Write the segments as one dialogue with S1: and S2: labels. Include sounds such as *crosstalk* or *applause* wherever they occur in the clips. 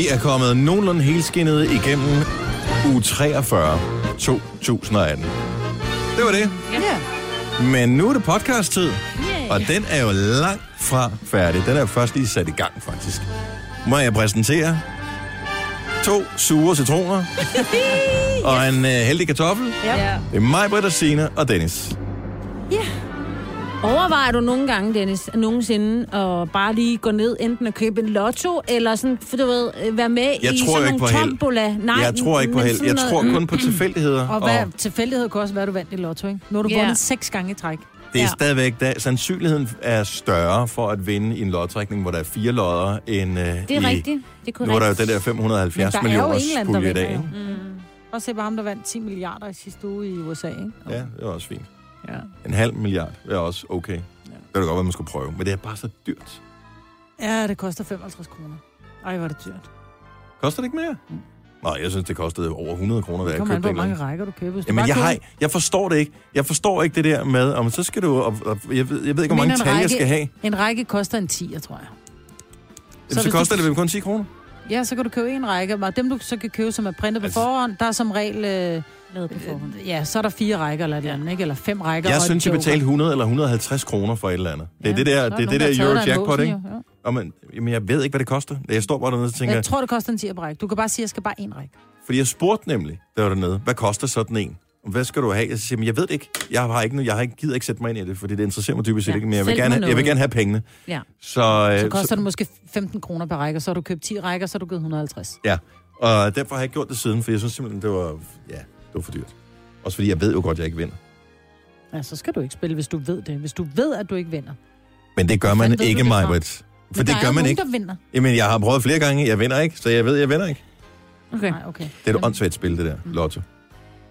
S1: Vi er kommet nogenlunde helskinnet igennem uge 43 2018. Det var det.
S2: Ja.
S1: Men nu er det podcast-tid,
S2: Yeah.
S1: og den er jo langt fra færdig. Den er først lige sat i gang, faktisk. Må jeg præsentere to sure citroner *laughs* og en uh, heldig kartoffel.
S2: Ja.
S1: Det er mig, Britt og Signe og Dennis.
S2: Overvejer du nogle gange, Dennis, at nogensinde at bare lige gå ned, enten at købe en lotto, eller sådan, for du ved, være med
S1: Jeg
S2: i
S1: tror
S2: sådan
S1: ikke på
S2: nogle
S1: held.
S2: tombola? Nej,
S1: jeg tror ikke på held. Jeg tror kun på tilfældigheder.
S3: Og hvad tilfældighed kan også være, at du vandt i lotto, ikke? Nu har du
S2: Ja.
S3: vundet seks gange i træk.
S1: Det er
S2: Ja.
S1: stadigvæk, da, sandsynligheden er større for at vinde i en lodtrækning, hvor der er fire lodder, end uh,
S2: Det er
S1: i,
S2: rigtigt. Det er
S1: Nu er der jo den der 570
S3: Men der er jo
S1: millioners pulje i dag. ikke?
S2: Mm.
S3: Og se bare ham, der vandt 10 milliarder i sidste uge i USA, ikke?
S1: Ja, det er også fint.
S3: Ja.
S1: En halv milliard er også okay. Det er godt, hvad man skulle prøve. Men det er bare så dyrt.
S3: Ja, det koster 55 kroner. Ej, hvor er det dyrt.
S1: Koster det ikke mere? Nej, jeg synes, det kostede over 100 kroner,
S3: Det
S1: jeg
S3: kommer
S1: købte
S3: på, hvor
S1: en.
S3: mange rækker du køber.
S1: Jamen, jeg,
S3: køber-
S1: har, jeg forstår det ikke. Jeg forstår ikke det der med, om så skal du... Og, og, jeg, ved, jeg ved ikke, hvor mange tal jeg skal have.
S3: En række koster en 10, tror jeg.
S1: Så, så
S3: hvis
S1: koster
S3: du-
S1: det vel kun 10 kroner?
S3: Ja, så kan du købe en række. Og dem, du så kan købe, som er printet på
S1: Altså-
S3: forhånd, der er som regel... Øh,
S2: Lavet på forhånd.
S3: ja, så er der fire rækker eller et eller andet, ikke? Eller fem rækker
S1: Jeg synes, jeg betalte 100 eller 150 kroner for et eller andet. Det er
S3: Ja,
S1: det der,
S3: så er
S1: det, er det
S3: der
S1: Eurojackpot, ikke?
S3: Ja.
S1: Og men, jamen, jeg ved ikke, hvad det koster. Jeg står bare dernede og tænker,
S3: Jeg tror, det koster en 10 bræk. Du kan bare sige, at jeg skal bare en række.
S1: Fordi jeg spurgte nemlig, der var dernede, hvad koster sådan en? Hvad skal du have? Jeg siger, men jeg ved det ikke. Jeg har ikke, jeg har ikke givet ikke sætte mig ind i det, fordi det interesserer mig dybest set
S2: Ja,
S1: ikke, men jeg vil, gerne,
S2: mig
S1: jeg vil gerne have pengene.
S2: Ja.
S1: Så, øh,
S3: Så koster det måske 15 kroner per række, og så har du købt 10 rækker, så har du givet 150.
S1: Ja, og derfor har jeg ikke gjort det siden, for jeg synes simpelthen, det var, ja, det var for dyrt. Også fordi jeg ved jo godt, at jeg ikke vinder.
S3: Ja, så skal du ikke spille, hvis du ved det. Hvis du ved, at du ikke vinder.
S1: Men det gør man ikke? Majbrit. For
S3: Men
S1: det
S3: der
S1: gør
S3: er
S1: man
S3: nogen,
S1: ikke.
S3: der vinder.
S1: Jamen, jeg har prøvet flere gange, jeg vinder ikke, så jeg ved, jeg vinder ikke.
S2: Okay.
S3: Nej, okay.
S1: Det er et åndssvagt spil, det der, Lotto.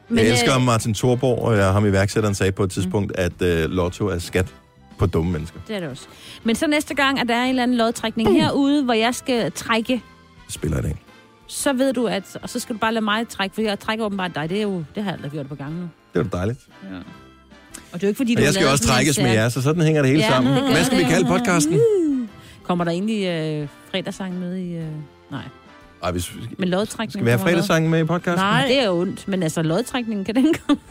S2: Men,
S1: jeg elsker
S2: øh,
S1: Martin Thorborg, og jeg, ham iværksætteren sagde på et tidspunkt, at uh, Lotto er skat på dumme mennesker.
S2: Det er det også. Men så næste gang, at der er en eller anden lodtrækning herude, hvor jeg skal trække,
S1: spiller det ikke.
S2: Så ved du, at... Og så skal du bare lade mig trække, for jeg trækker åbenbart dig. Det, er jo, det har jeg aldrig gjort på gangen nu.
S1: Det er jo dejligt.
S2: Ja. Og det er jo ikke, fordi du
S1: Og jeg
S2: har
S1: skal også trækkes med jer, så sådan hænger det hele
S2: Ja,
S1: sammen.
S2: det
S1: Hvad skal vi
S2: det.
S1: kalde podcasten?
S2: Kommer der egentlig øh, fredagssang med i... Øh... Nej.
S1: Ej, hvis,
S2: Men lodtrækning
S1: skal vi have
S2: kommer med.
S1: i podcasten?
S2: Nej, det er jo ondt. Men altså, lodtrækningen, kan den *laughs* komme?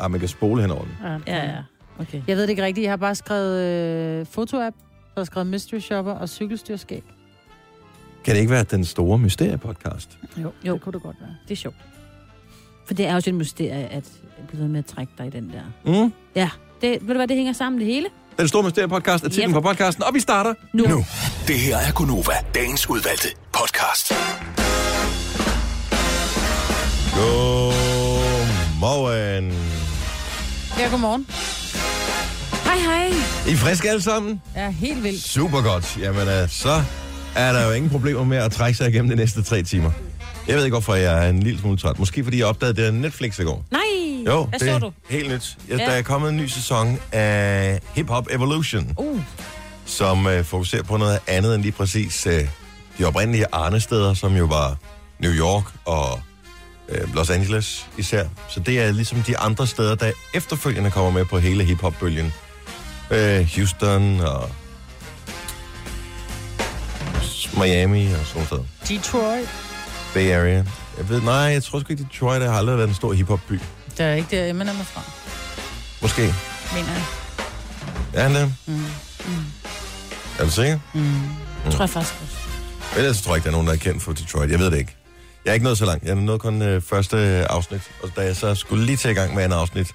S1: Ej, man kan spole hen over den.
S3: Ja,
S2: Ja, ja. Okay.
S3: Jeg ved det ikke rigtigt. Jeg har bare skrevet øh, fotoapp, så har jeg skrevet mystery shopper og cykelstyrskæg.
S1: Kan det ikke være den store mysterie-podcast?
S3: Jo,
S2: Jo.
S3: det kunne det godt være.
S2: Det er sjovt. For det er også et mysterie, at jeg bliver ved med at trække dig i den der.
S1: Mm.
S2: Ja, det, ved du hvad, det hænger sammen det hele.
S1: Den store mysterie-podcast er titlen
S2: Yep.
S1: på podcasten, og vi starter
S2: Nu.
S1: nu.
S4: Det her er Gunova, dagens udvalgte podcast.
S1: Godmorgen.
S3: Ja, godmorgen.
S2: Hej, hej.
S1: I er friske alle sammen?
S3: Ja, helt vildt.
S1: Super godt. Jamen, øh, så er der jo ingen problemer med at trække sig igennem de næste tre timer. Jeg ved ikke, hvorfor jeg er en lille smule træt. Måske fordi jeg opdagede det af Netflix i går.
S2: Nej,
S1: Jo,
S2: hvad
S1: det
S2: så du?
S1: helt nyt. Ja,
S2: Ja.
S1: Der er kommet en ny sæson af Hip Hop Evolution,
S2: Uh,
S1: som øh, fokuserer på noget andet end lige præcis øh, de oprindelige arnesteder, som jo var New York og øh, Los Angeles især. Så det er ligesom de andre steder, der efterfølgende kommer med på hele hip-hop-bølgen. Øh, Houston og Miami og sådan noget.
S3: Detroit.
S1: Bay Area. Jeg ved, nej, jeg tror sgu ikke, Detroit har aldrig været en stor hip-hop-by.
S3: Det er ikke der, Eminem er fra,
S1: Måske.
S3: mener jeg.
S1: Er han det?
S3: Mm.
S1: Er du sikker?
S3: Mm.
S2: tror jeg faktisk også.
S1: Ellers tror jeg ikke, der er nogen, der er kendt for Detroit. Jeg ved det ikke. Jeg er ikke nået så langt. Jeg er nået kun øh, første afsnit. Og da jeg så skulle lige til i gang med en afsnit,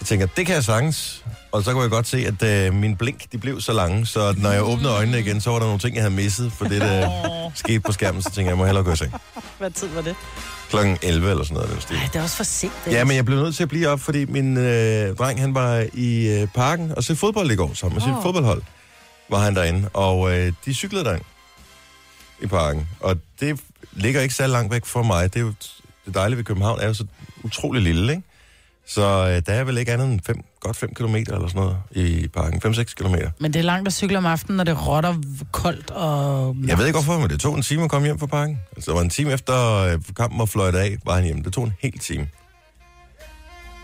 S1: jeg tænker, det kan jeg sagtens. Og så kunne jeg godt se, at øh, min blink, de blev så lange, så når jeg åbnede øjnene igen, så var der nogle ting, jeg havde misset for det, der *laughs* skete på skærmen. Så tænkte jeg, jeg må hellere gå i seng.
S3: Hvad tid var det?
S1: Klokken 11 eller sådan noget. Den stil.
S3: Ej, det er også for sent. Det
S1: Ja, men jeg blev nødt til at blive op, fordi min øh, dreng, han var i øh, parken og se fodbold i går sammen med sit
S3: Åh.
S1: fodboldhold. Var han derinde, og øh, de cyklede derind i parken. Og det ligger ikke så langt væk fra mig. Det er jo det dejlige ved København er jo så utrolig lille, ikke? Så øh, der er vel ikke andet end fem, godt 5 km eller sådan noget i parken. 5-6 km.
S3: Men det er langt at cykle om aftenen, når det rotter koldt og...
S1: Jeg ved ikke hvorfor, men det tog en time at komme hjem fra parken. Altså, det var en time efter øh, kampen var fløjtet af, var han hjemme. Det tog en hel time.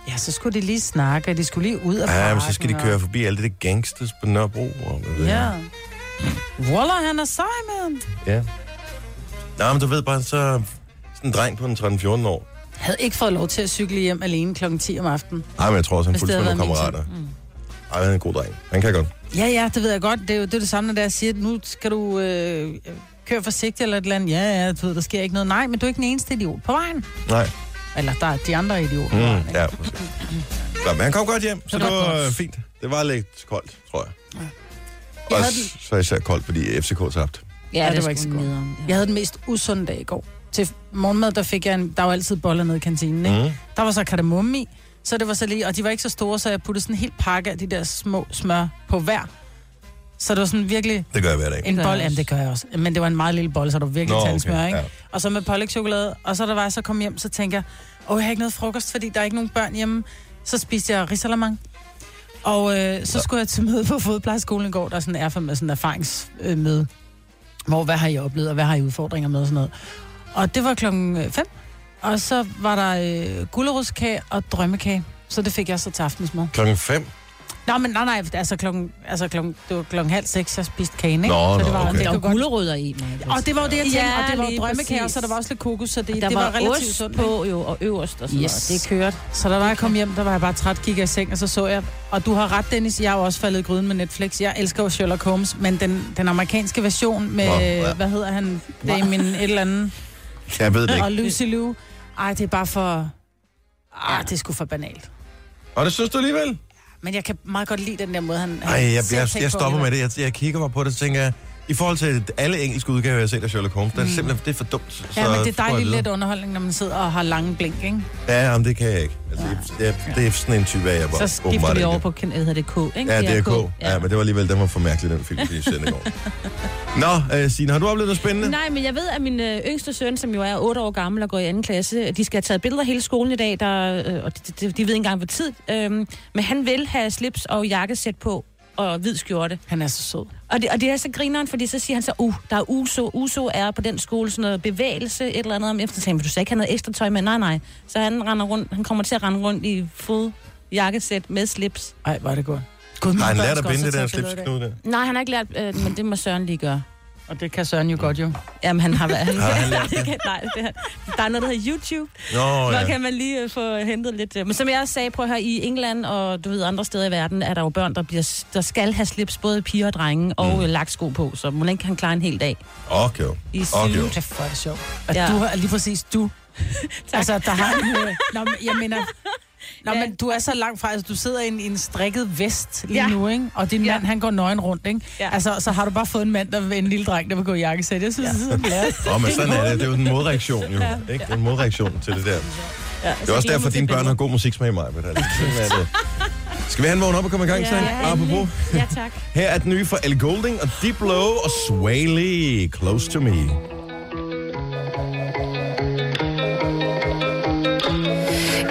S3: Ja, så skulle de lige snakke, de skulle lige ud af
S1: Ja, men
S3: parken,
S1: så skal de køre forbi alle det der gangsters på Nørrebro. Og.
S3: Ja. Waller, han er sej, mand.
S1: Ja. Nej, men du ved bare, så sådan en dreng på en 13-14 år.
S3: Jeg havde ikke fået lov til at cykle hjem alene kl. 10 om aftenen.
S1: Nej, men jeg tror også, han fulgte nogle kammerater. Ej, han er en god dreng. Han kan godt.
S3: Ja, ja, det ved jeg godt. Det er jo det, er det samme, når jeg siger, at nu skal du øh, køre forsigtigt eller et eller andet. Ja, ja, du ved, der sker ikke noget. Nej, men du er ikke den eneste idiot på vejen.
S1: Nej.
S3: Eller der er de andre idioter
S1: Mm,
S3: vejen.
S1: ja. Nå, men han kom godt hjem, så
S3: Det
S1: det
S3: var godt.
S1: fint. Det var lidt koldt, tror jeg.
S3: Jeg
S1: Også
S3: havde, den,
S1: så især koldt, fordi FCK tabte.
S2: Ja,
S3: det
S2: det
S3: var ikke så godt.
S2: nederen.
S3: jeg havde den mest usunde dag i går. Til morgenmad, der fik jeg en, der var altid boller nede i kantinen, ikke?
S1: Mm.
S3: Der var så kardemomme i, så det var så lige, og de var ikke så store, så jeg puttede sådan en helt pakke af de der små smør på hver. Så det var sådan virkelig
S1: Det gør jeg hver dag.
S3: en
S2: jeg
S3: jamen
S2: også.
S3: det gør jeg også. Men det var en meget lille bold, så der var virkelig
S1: Nå, okay,
S3: smør, ikke?
S1: ja.
S3: Og så med pålægtschokolade, og så da var jeg så kom hjem, så tænker jeg, åh, jeg har ikke noget frokost, fordi der er ikke nogen børn hjemme. Så spiste jeg risalamang. Og øh, så skulle jeg til møde på fodplejeskolen i går, der er sådan en erfaren med sådan en erfaringsmøde. Hvor, hvad har I oplevet, og hvad har I udfordringer med og sådan noget. Og det var klokken 5, og så var der øh, gulerodskage og drømmekage. Så det fik jeg så til aftensmad.
S1: Klokken 5.
S3: Nå, men nej, nej, altså klokken, altså klokken, det var klokken halv seks, jeg spiste kagen, ikke?
S1: Nå,
S3: så det
S1: nå,
S3: var,
S1: okay.
S3: det
S2: var gulerødder i, Maja.
S3: og det var jo det, jeg tænkte,
S2: Ja,
S3: og det var
S2: lige
S3: drømmekage, så der var også lidt kokos, så det,
S2: der
S3: det
S2: var,
S3: var relativt
S2: ost
S3: sundt.
S2: på jo, og øverst og sådan
S3: Yes.
S2: noget. Det kørte.
S3: Så da jeg kom hjem, der var jeg bare træt, gik jeg i seng, og så så jeg, og du har ret, Dennis, jeg har jo også faldet i gryden med Netflix. Jeg elsker jo Sherlock Holmes, men den, den amerikanske version med,
S1: Nå, ja.
S3: hvad hedder han, Damien et eller andet,
S1: Jeg ved det
S3: og
S1: ikke.
S3: Lucy Liu. Ej, det er bare for... Ej, det er sgu for banalt.
S1: Og det synes du alligevel?
S3: Men jeg kan meget godt lide den der måde, han...
S1: Nej, jeg, jeg, jeg stopper med det. Jeg, jeg kigger mig på det, og tænker jeg, i forhold til alle engelske udgaver, jeg har set af Sherlock Holmes, mm. det er simpelthen det er for dumt. Så
S3: Ja, men det er dejligt lidt underholdning, når man sidder og har lange blink, ikke?
S1: Ja, jamen, det kan jeg ikke. Altså, jeg, jeg, det er sådan en type af, jeg bare
S2: Så skifter vi over
S1: er.
S2: på, kan- hedder det K, ikke?
S1: Ja, det er K.
S2: Ja.
S1: Ja, men det var alligevel, den var for mærkelig, den film, vi sendte i går. *laughs* Nå, øh, Signe, har du oplevet noget spændende?
S2: Nej, men jeg ved, at min øh, yngste søn, som jo er 8 år gammel og går i anden klasse, de skal have taget billeder hele skolen i dag, der, øh, og de, de, de ved ikke engang, hvor tid. Øh, men han vil have slips og jakkesæt på og hvid skjorte.
S3: Han er så sød.
S2: Og det, og det er så grineren, fordi så siger han så, uh, der er USO. USO er på den skole sådan noget bevægelse, et eller andet om eftertiden. Vil du så ikke have noget ekstra tøj med? Nej, nej. Så han, render rundt, han kommer til at rende rundt i fuld jakkesæt med slips.
S3: Ej, hvor er det godt. Gud,
S1: Har han lært at binde der slipsknude der?
S2: Nej, han har ikke lært, øh, men det må Søren lige gøre.
S3: Og det kan Søren jo godt jo.
S2: Jamen, han har været... *laughs* Han,
S1: Har han lært det?
S2: Nej, det er, der er noget, der hedder YouTube.
S1: Nå,
S2: Hvor
S1: ja.
S2: kan man lige øh, få hentet lidt... øh, Men som jeg også sagde, prøv at høre, i England og du ved andre steder i verden, er der jo børn, der, bliver, der skal have slips, både piger og drenge, og mm. lagt sko på, så man ikke kan klare en hel dag
S1: Okay.
S2: i
S1: Okay.
S3: hvor er det sjovt. Og
S2: Ja.
S3: du har lige præcis du. *laughs* altså, der har en... Øh, nå, jeg mener... Nå, men du er så langt fra, altså du sidder i en, i en strikket vest lige
S2: Ja.
S3: nu, ikke? Og din
S2: Ja.
S3: mand, han går nøgen rundt, ikke?
S2: Ja.
S3: Altså, så har du bare fået en mand, der vil en lille dreng, der vil gå i jakkesæt. Jeg synes, ja. det er så
S1: Åh, men sådan er det. Det er jo en modreaktion, jo.
S2: Ja.
S1: Ikke? Det er en modreaktion til det der.
S2: Ja,
S1: Det er også derfor, at dine børn har god musiksmag, Maja. Skal vi have en vågen op og komme i gang,
S2: Ja, ja,
S1: Apropos.
S2: Ja, tak.
S1: Her er den nye fra El Golding og Deep Low og Swaley. Close to me.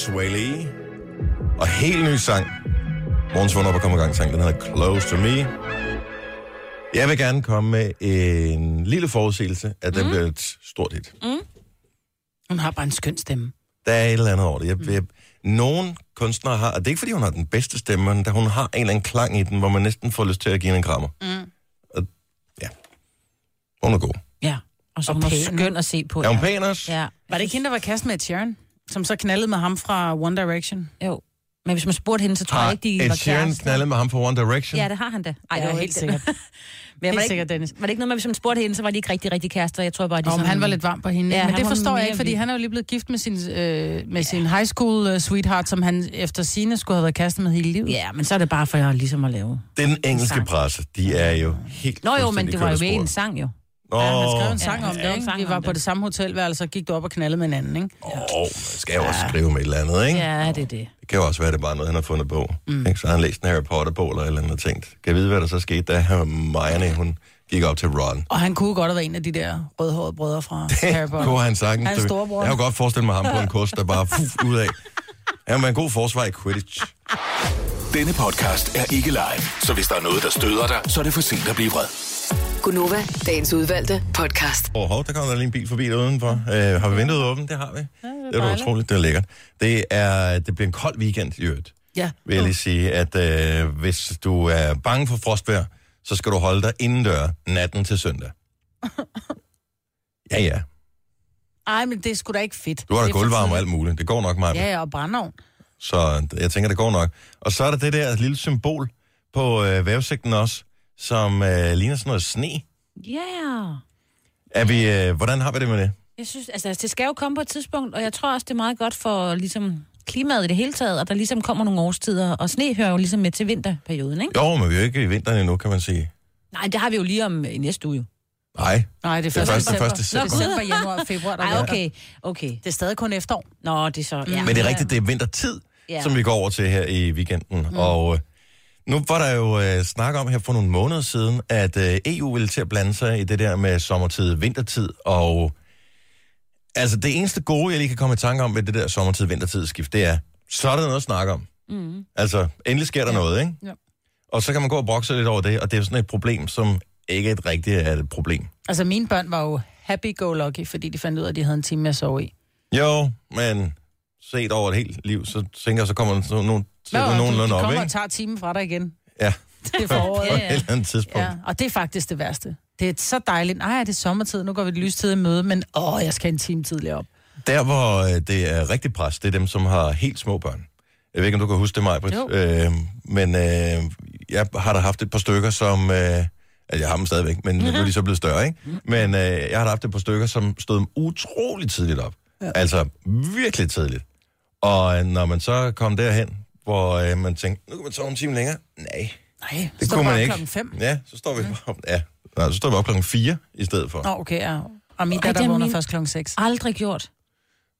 S1: Og Swaley. Og helt ny sang. Morgens vågn op og komme i gang sang. Den hedder Close to Me. Jeg vil gerne komme med en lille forudsigelse, at den mm. bliver et stort hit.
S3: Hun har bare en skøn stemme.
S1: Der er et eller andet over det. Jeg, jeg, nogle kunstnere har, og det er ikke fordi hun har den bedste stemme, men da hun har en eller anden klang i den, hvor man næsten får lyst til at give hende en krammer. Mm. Og, ja. Hun er god.
S2: Ja. Og så
S3: Og
S2: hun er skøn at se på.
S1: Er hun pæn også?
S2: Ja.
S3: Var det ikke hende, der var kast med Ed Sheeran? Som så knaldede med ham fra One Direction?
S2: Jo. Men hvis man spurgte hende, så tror jeg
S1: Har
S2: ikke, de
S1: Ed
S2: var
S1: Sheeran
S2: kærester.
S1: knaldet med ham for One Direction?
S2: Ja, det har han da. Ej,
S3: Ja,
S2: det var
S3: helt
S2: ikke
S3: sikkert. *laughs*
S2: Men var
S3: Helt
S2: det, ikke,
S3: sikkert, Dennis.
S2: var det ikke noget med, hvis man spurgte hende, så var de ikke rigtig, rigtig kærester? Jeg tror bare, de
S3: Om
S2: sådan...
S3: han var lidt varm på hende.
S2: Ja,
S3: Ja, men det
S2: var
S3: forstår jeg ikke, fordi han er jo lige blevet gift med sin, øh, med sin high school uh, sweetheart, som han efter sine skulle have været kærester med hele livet.
S2: Ja, men så er det bare for at, ligesom at lave...
S1: Den engelske
S2: Sang.
S1: presse, de er jo helt
S2: Nå jo, men det var jo en sang jo.
S3: Ja, han skrev en
S2: Ja,
S3: sang
S2: han
S3: om det, ikke?
S2: sang
S3: Vi var
S2: det.
S3: på det samme hotelværelse, og gik du op og knaldede med en anden, ikke?
S1: Åh, man skal jo også skrive med et eller andet, ikke?
S2: Ja, det er det.
S1: Det kan jo også være, at det er bare noget, han har fundet på. Mm. Ikke? Så har han læst en Harry Potter-bog eller et eller andet og tænkt, kan jeg vide, hvad der så skete, da Hermione, hun gik op til Ron.
S3: Og han kunne godt have været en af de der rødhårede brødre fra *laughs* Harry Potter.
S1: Kunne han sagtens.
S3: Hans storebror.
S1: Jeg kunne godt forestille mig ham på en *laughs* kost, der bare fuff ud af. Han var en god forsvar i Quidditch.
S4: Denne podcast er ikke live, så hvis der er noget, der støder dig, så er det for sent at blive vred.
S5: Gunova, dagens udvalgte podcast.
S1: Åh, oh, der kommer der lige en bil forbi der udenfor. Uh, har vi vinduet åbent? Det har vi. Ja, det, er da utroligt, det er lækkert. Det, er, det bliver en kold weekend i øvrigt.
S3: Ja.
S1: vil jeg lige sige, at øh, hvis du er bange for frostvejr, så skal du holde dig indendør natten til søndag. *laughs* Ja, ja.
S3: Ej, men det er sgu da ikke fedt.
S1: Du har da
S3: Det er
S1: gulvvarme og alt muligt. Det går nok meget.
S3: Ja, ja, og brændeovn.
S1: Så jeg tænker, det går nok. Og så er der det der lille symbol på øh, vævesigten også, som øh, ligner sådan noget sne.
S2: Ja. Yeah.
S1: Er vi, øh, hvordan har vi det med det?
S2: Jeg synes, altså, det skal jo komme på et tidspunkt, og jeg tror også, det er meget godt for ligesom, klimaet i det hele taget, at der ligesom kommer nogle årstider, og sne hører jo ligesom med til vinterperioden, ikke?
S1: Jo, men vi er jo ikke i vinteren endnu, kan man sige.
S2: Nej, det har vi jo lige om i næste uge.
S1: Nej,
S3: Nej, det
S1: Det
S3: er
S1: er
S3: først,
S1: først-
S3: december.
S1: først december.
S3: december, januar, februar. Der
S2: Ej,
S3: er
S2: okay, okay.
S3: Det er stadig kun efterår.
S2: Nå, det er så... Ja.
S1: men det er rigtigt, det er vintertid,
S2: ja.
S1: som vi går over til her i weekenden. Mm. Og øh, nu var der jo øh, snak om her for nogle måneder siden, at øh, EU ville til at blande sig i det der med sommertid, vintertid, og altså det eneste gode, jeg lige kan komme i tanke om ved det der sommertid, vintertid skift, det er, så er der noget at snakke om. Mm. Altså, endelig sker der ja. noget, ikke?
S3: Ja.
S1: Og så kan man gå og brokse lidt over det, og det er sådan et problem, som ikke et rigtigt er et problem.
S3: Altså, mine børn var jo happy-go-lucky, fordi de fandt ud af, at de havde en time at sove i.
S1: Jo, men set over et helt liv, så tænker jeg, så kommer sådan nogle til
S3: Nå,
S1: nogenlunde
S3: de
S1: op,
S3: kommer
S1: ikke?
S3: og tager timen fra dig igen.
S1: Ja, *laughs*
S3: Det er foråret. *laughs*
S1: på et eller andet tidspunkt.
S3: Ja, og det er faktisk det værste. Det er så dejligt. Nej, det er sommertid, nu går vi lystid i møde, men åh, jeg skal en time tidligere op.
S1: Der, hvor øh, det er rigtig pres, det er dem, som har helt små børn. Jeg ved ikke, om du kan huske det, Majbrit. Øh, men øh, jeg har da haft et par stykker, som... Øh, altså, jeg har dem stadigvæk, men mm-hmm. nu er de så blevet større, ikke? Men øh, jeg har haft et par stykker, som stod utrolig tidligt op. Ja. Altså, virkelig tidligt. Og øh, når man så kom derhen, hvor øh, man tænkte, nu kan man sove en time længere. Nej,
S3: Nej,
S1: det
S3: står
S1: kunne
S3: bare
S1: man ikke.
S3: klokken fem.
S1: Ja, så står vi op, ja, nej, så står vi op klokken 4 i stedet for.
S3: Nå, okay, ja. Og min datter
S2: det er
S3: vågner
S2: min-
S3: først klokken 6.
S2: Aldrig gjort.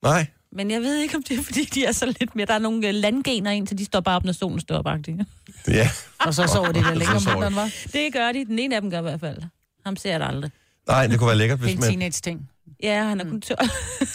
S1: Nej,
S2: Men jeg ved ikke, om det er, fordi de er så lidt mere... Der er nogle øh, landgener ind, til de står bare op, når solen står op.
S1: ja.
S3: Og så sover de *laughs* der længere om
S1: Så
S3: vinteren, var.
S2: Det gør de. Den ene af dem gør i hvert fald. Ham ser jeg da aldrig.
S1: Nej, det kunne være lækkert,
S3: Det er
S1: hvis
S3: en
S1: man...
S3: teenage-ting.
S2: Ja, han er kun tør.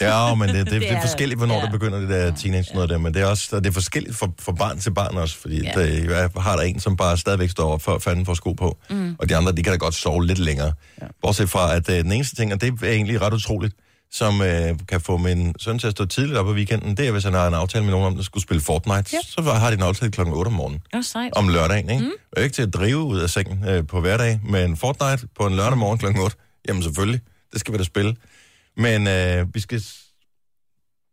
S2: *laughs*
S1: Ja, men det, det, det,
S2: Det
S1: er forskelligt, hvornår ja. det begynder, det der teenage noget der, men det er også det er forskelligt fra, fra barn til barn også, fordi ja. Der, jeg har der en, som bare stadigvæk står op for fanden for sko på, mm. og de andre, de kan da godt sove lidt længere. Ja. Bortset fra, at øh, den eneste ting, og det er egentlig ret utroligt, som øh, kan få min søn til at stå tidligt op på weekenden, det er, hvis han har en aftale med nogen om, at skulle spille Fortnite, ja. så har de en aftale klokken 8 om morgenen,
S2: Det var sejt.
S1: om lørdagen, ikke? Mm. Og ikke til at drive ud af sengen øh, på hverdag, men Fortnite på en lørdag morgen klokken 8, jamen selvfølgelig, det skal vi da spille. Men øh, vi skal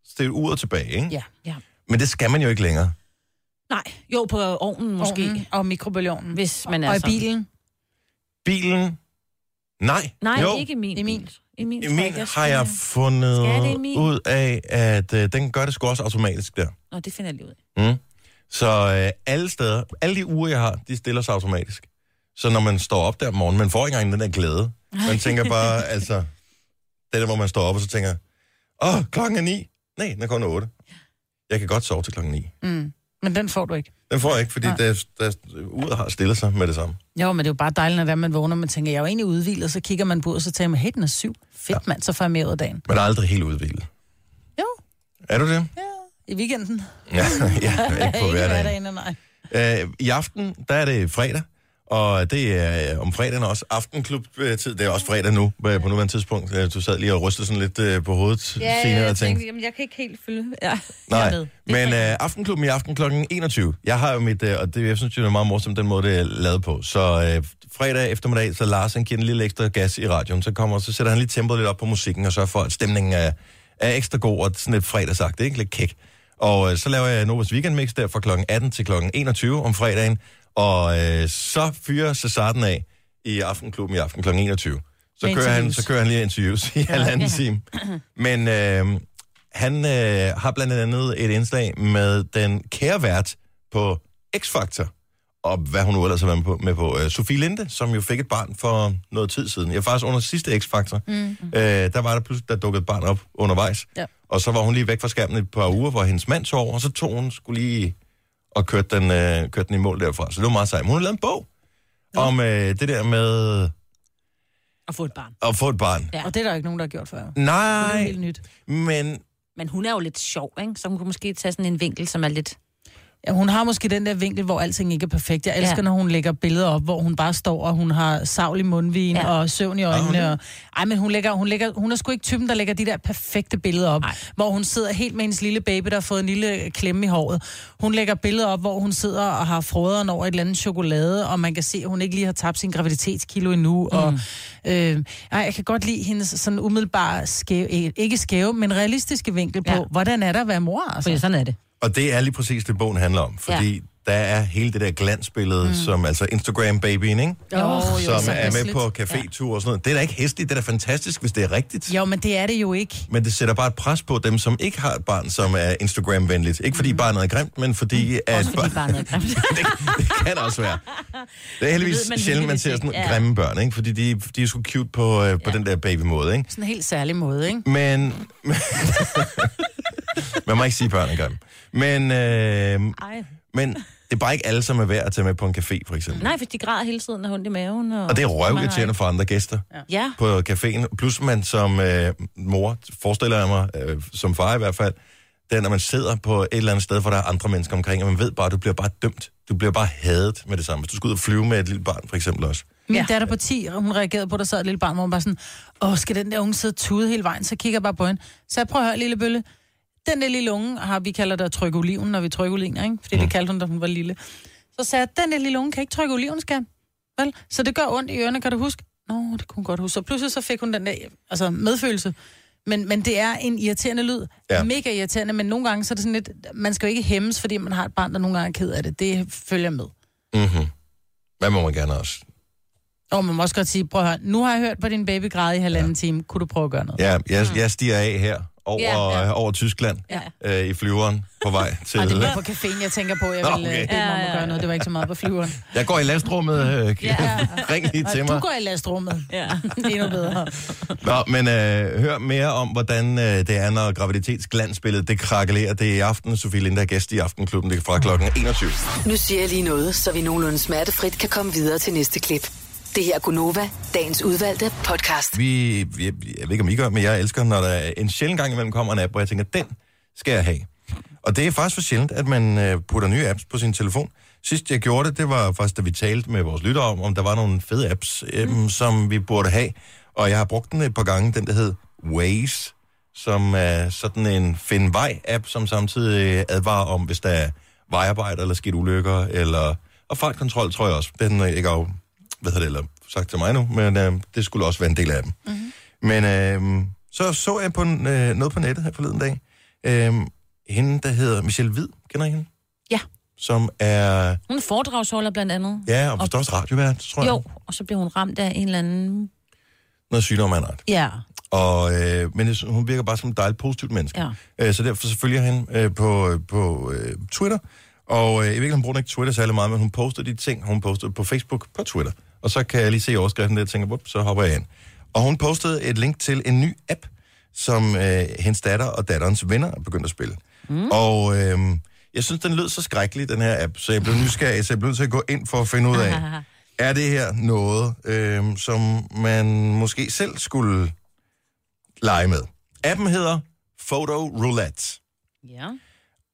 S1: stille uret tilbage, ikke?
S3: Ja.
S2: Ja.
S1: Men det skal man jo ikke længere.
S2: Nej, jo, på ovnen måske.
S3: Ovnen Og mikrobølgeovnen.
S2: Hvis man er
S3: Og i
S2: sådan.
S3: bilen.
S1: Bilen? Nej.
S2: Nej,
S1: jo.
S2: ikke min.
S3: Emil.
S2: bil. Emil,
S1: Emil
S2: tror jeg
S1: har jeg fundet
S2: Emil?
S1: ud af, at øh, den gør det sgu også automatisk der.
S2: Nå, det finder jeg lige ud af.
S1: Mm. Så øh, alle steder, alle de uger, jeg har, de stiller sig automatisk. Så når man står op der om morgenen, man får ikke engang den der glæde. Man tænker bare, *laughs* altså, det der, hvor man står op og så tænker, åh, klokken er ni. Nej, den er kun otte. Jeg kan godt sove til klokken ni.
S3: Mm. Men den får du ikke.
S1: Den får jeg ikke, fordi der, der, uret har stillet sig med det samme.
S3: Jo, men det er jo bare dejligt, når det er, man vågner, man tænker, jeg er jo egentlig udvildet, så kigger man på ud, og så tænker man, hey, den er syv. Fedt, ja. mand, så får jeg mere ud af dagen.
S1: Men er aldrig helt udviklet.
S3: Jo,
S1: Er du det?
S3: i weekenden.
S1: Ja, *laughs* ja ikke på *laughs* hverdagen.
S3: hverdagen, nej.
S1: Øh, I aften, der er det fredag, og det er øh, om fredagen også aftenklub-tid. Det er også fredag nu, øh, på nuværende tidspunkt. Øh, Du sad lige og rystede sådan lidt på hovedet, Signe, og tænkte,
S2: jamen, jeg kan ikke helt følge. Ja, *laughs* jeg
S1: Nej,
S2: med.
S1: Men øh, Aftenklubben i aften kl. 21. Jeg har jo mit, øh, og det, jeg synes, det er meget morsomt, den måde, det er lavet på. Så øh, fredag eftermiddag, så Lars han giver en lille ekstra gas i radioen. Så kommer, så sætter han lige tempoet lidt op på musikken, og sørger for, at stemningen er, er ekstra god, og sådan lidt fredagsagt, ikke? Lidt kæk. Og øh, så laver jeg Novas Weekend Mix der fra kl. 18 til kl. 21 om fredagen. Og øh, så fyrer Cesarden af i Aftenklubben i aften kl. 21. Så kører, han, så kører han lige interviews i halvanden time. Men øh, han øh, har blandt andet et indslag med den kære vært på X-Factor, og hvad hun nu ellers har været med på, med på. Øh, Sofie Linde, som jo fik et barn for noget tid siden. Jeg faktisk under sidste X-Factor, mm. øh, der var der pludselig, der dukkede et barn op undervejs.
S3: Ja.
S1: Og så var hun lige væk fra skærmen et par uger, hvor hendes mand over, og så tog hun skulle lige og kørte den, øh, kørte den i mål derfra. Så det var meget sejt. Men Hun har lavet en bog om øh, det der med
S2: At få et barn.
S1: at få et barn.
S2: Ja.
S3: Og det er der jo ikke nogen, der har gjort før. Det er
S1: Nej,
S3: helt nyt.
S1: men
S2: Men hun er jo lidt sjov, ikke? Så hun kunne måske tage sådan en vinkel, som er lidt...
S3: Ja, hun har måske den der vinkel, hvor alting ikke er perfekt. Jeg elsker, Ja. når hun lægger billeder op, hvor hun bare står, og hun har savl i mundvin
S2: Ja.
S3: og søvn i øjnene. Og... Ej, men hun, lægger, hun, lægger, hun er sgu ikke typen, der lægger de der perfekte billeder op,
S2: Ej.
S3: Hvor hun sidder helt med hendes lille baby, der har fået en lille klemme i håret. Hun lægger billeder op, hvor hun sidder og har froderen over et eller andet chokolade, og man kan se, at hun ikke lige har tabt sin graviditetskilo endnu. Mm. Og, øh, ej, jeg kan godt lide hendes sådan umiddelbare skæve, ikke skæve, men realistiske vinkel på,
S2: Ja.
S3: ja. hvordan er der at være mor, altså.
S2: Fordi sådan er det.
S1: Og det er lige præcis det, bogen handler om. Fordi ja. der er hele det der glansbillede, mm. som altså Instagram-babyen, ikke?
S3: Jo, jo,
S1: som er med på cafétur og sådan noget. Det er da ikke hæsligt, det er da fantastisk, hvis det er rigtigt.
S3: Jo, men det er det jo ikke.
S1: Men det sætter bare et pres på dem, som ikke har et barn, som er Instagram-venligt. Ikke fordi barnet er grimt, men fordi... At
S2: Mm. Også fordi barnet er grimt. *laughs*
S1: det, det kan også være. Det er heldigvis
S2: ved man
S1: sjældent, man ser sådan ja.
S2: Ja.
S1: grimme børn, ikke? Fordi de, de er sgu cute på, øh, på
S2: Ja.
S1: den der baby-måde, ikke?
S3: Sådan en helt særlig måde, ikke?
S1: Men... *laughs* man må ikke sige, at børn er grimme. Men, øh,
S2: Ej.
S1: men det er bare ikke alle, som er værd at tage med på en café, for eksempel.
S2: Nej, for de græder hele tiden og har ondt i maven. Og,
S1: Og det er røvirriterende for andre gæster
S2: Ja.
S1: på caféen. Plus man som øh, mor, forestiller jeg mig, øh, som far i hvert fald, det er, når man sidder på et eller andet sted, hvor der er andre mennesker omkring, og man ved bare, at du bliver bare dømt. Du bliver bare hadet med det samme. Hvis du skal ud og flyve med et lille barn, for eksempel også.
S3: Min
S2: Ja.
S3: datter på 10, hun reagerede på, at der sad et lille barn, hvor hun bare sådan, åh, skal den der unge sidde tude hele vejen? Så kigger jeg bare på hende. Så jeg prøver at høre, lille bølle. Den der lille unge, har vi kalder det at trykke oliven, når vi trykker oliner, ikke? Fordi mm. det kaldte hun, da hun var lille. Så sagde jeg, den der lille unge kan ikke trykke oliven, skal? Vel? Så det gør ondt i ørerne, kan du huske? Nå, det kunne hun godt huske. Så pludselig så fik hun den der altså medfølelse. Men, men det er en irriterende lyd.
S1: Ja.
S3: Mega irriterende, men nogle gange så er det sådan lidt... Man skal jo ikke hæmmes, fordi man har et barn, der nogle gange er ked af det. Det følger med.
S1: Mm-hmm. Hvad må man gerne også?
S3: Og man må også godt sige, prøv at høre, nu har jeg hørt på din baby græde i halvanden ja. time. Kunne du prøve at gøre noget?
S1: Ja, jeg, jeg stiger af her over,
S2: Ja,
S1: ja, over Tyskland
S2: Ja.
S1: øh, i flyveren på vej til...
S3: Ej, det var på caféen, jeg tænker på, jeg
S1: Nå,
S3: ville
S1: okay.
S3: okay. bede mig om
S2: Ja,
S3: at
S2: ja,
S3: gøre noget. Det var ikke så meget på flyveren. *laughs*
S1: Jeg går i lastrummet. Øh,
S2: Ja.
S1: Ring lige til
S3: Og
S1: mig.
S3: du går i lastrummet.
S2: Ja. *laughs*
S3: Endnu bedre.
S1: Nå, men øh, hør mere om, hvordan øh, det er, når graviditetsglansbilledet det krakelerer. Det er i aften. Sofie Linde er gæst i Aftenklubben. Det er fra klokken 21.
S5: Nu siger jeg lige noget, så vi nogenlunde smertefrit kan komme videre til næste klip. Det her er Gunova, dagens udvalgte podcast.
S1: Vi, jeg, jeg ved ikke, om I gør, men jeg elsker, når der en sjældent gang imellem kommer en app, hvor jeg tænker, den skal jeg have. Og det er faktisk for sjældent, at man øh, putter nye apps på sin telefon. Sidst jeg gjorde det, det var faktisk, da vi talte med vores lyttere om, om der var nogle fede apps, øh, mm. som vi burde have. Og jeg har brugt den et par gange, den der hed Waze, som er sådan en find vej-app, som samtidig advarer om, hvis der er vejarbejde eller skidt ulykker, eller og fartkontrol, tror jeg også. Den er ikke af, hedder det, eller sagt til mig nu, men øh, det skulle også være en del af dem. Mm-hmm. Men øh, så så jeg på, en, øh, noget på nettet her forleden dag. Øh, hende, der hedder Michelle Hvid, kender I hende?
S2: Ja.
S1: Som er,
S2: Hun er foredragsholder blandt andet.
S1: ja, og forstår også radiovært, tror jeg.
S2: Jo, og så bliver hun ramt af en eller anden...
S1: Noget sygdom af en art.
S2: Ja.
S1: Og, øh, men hun virker bare som et dejligt positivt menneske.
S2: Ja.
S1: Øh, så derfor så følger jeg hende øh, på, på øh, Twitter. Og øh, jeg ved ikke, om hun bruger ikke Twitter særlig meget, men hun poster de ting, hun postede på Facebook på Twitter. Og så kan jeg lige se overskriften der og tænker, Wup, så hopper jeg ind. Og hun postede et link til en ny app, som øh, hendes datter og datterens venner er begyndt at spille. Mm. Og øh, Jeg synes, den lød så skrækkelig, den her app, så jeg blev nysgerrig, så jeg blev nødt til at gå ind for at finde ud af, *laughs* er det her noget, øh, som man måske selv skulle lege med. Appen hedder Photo Roulette.
S2: Ja.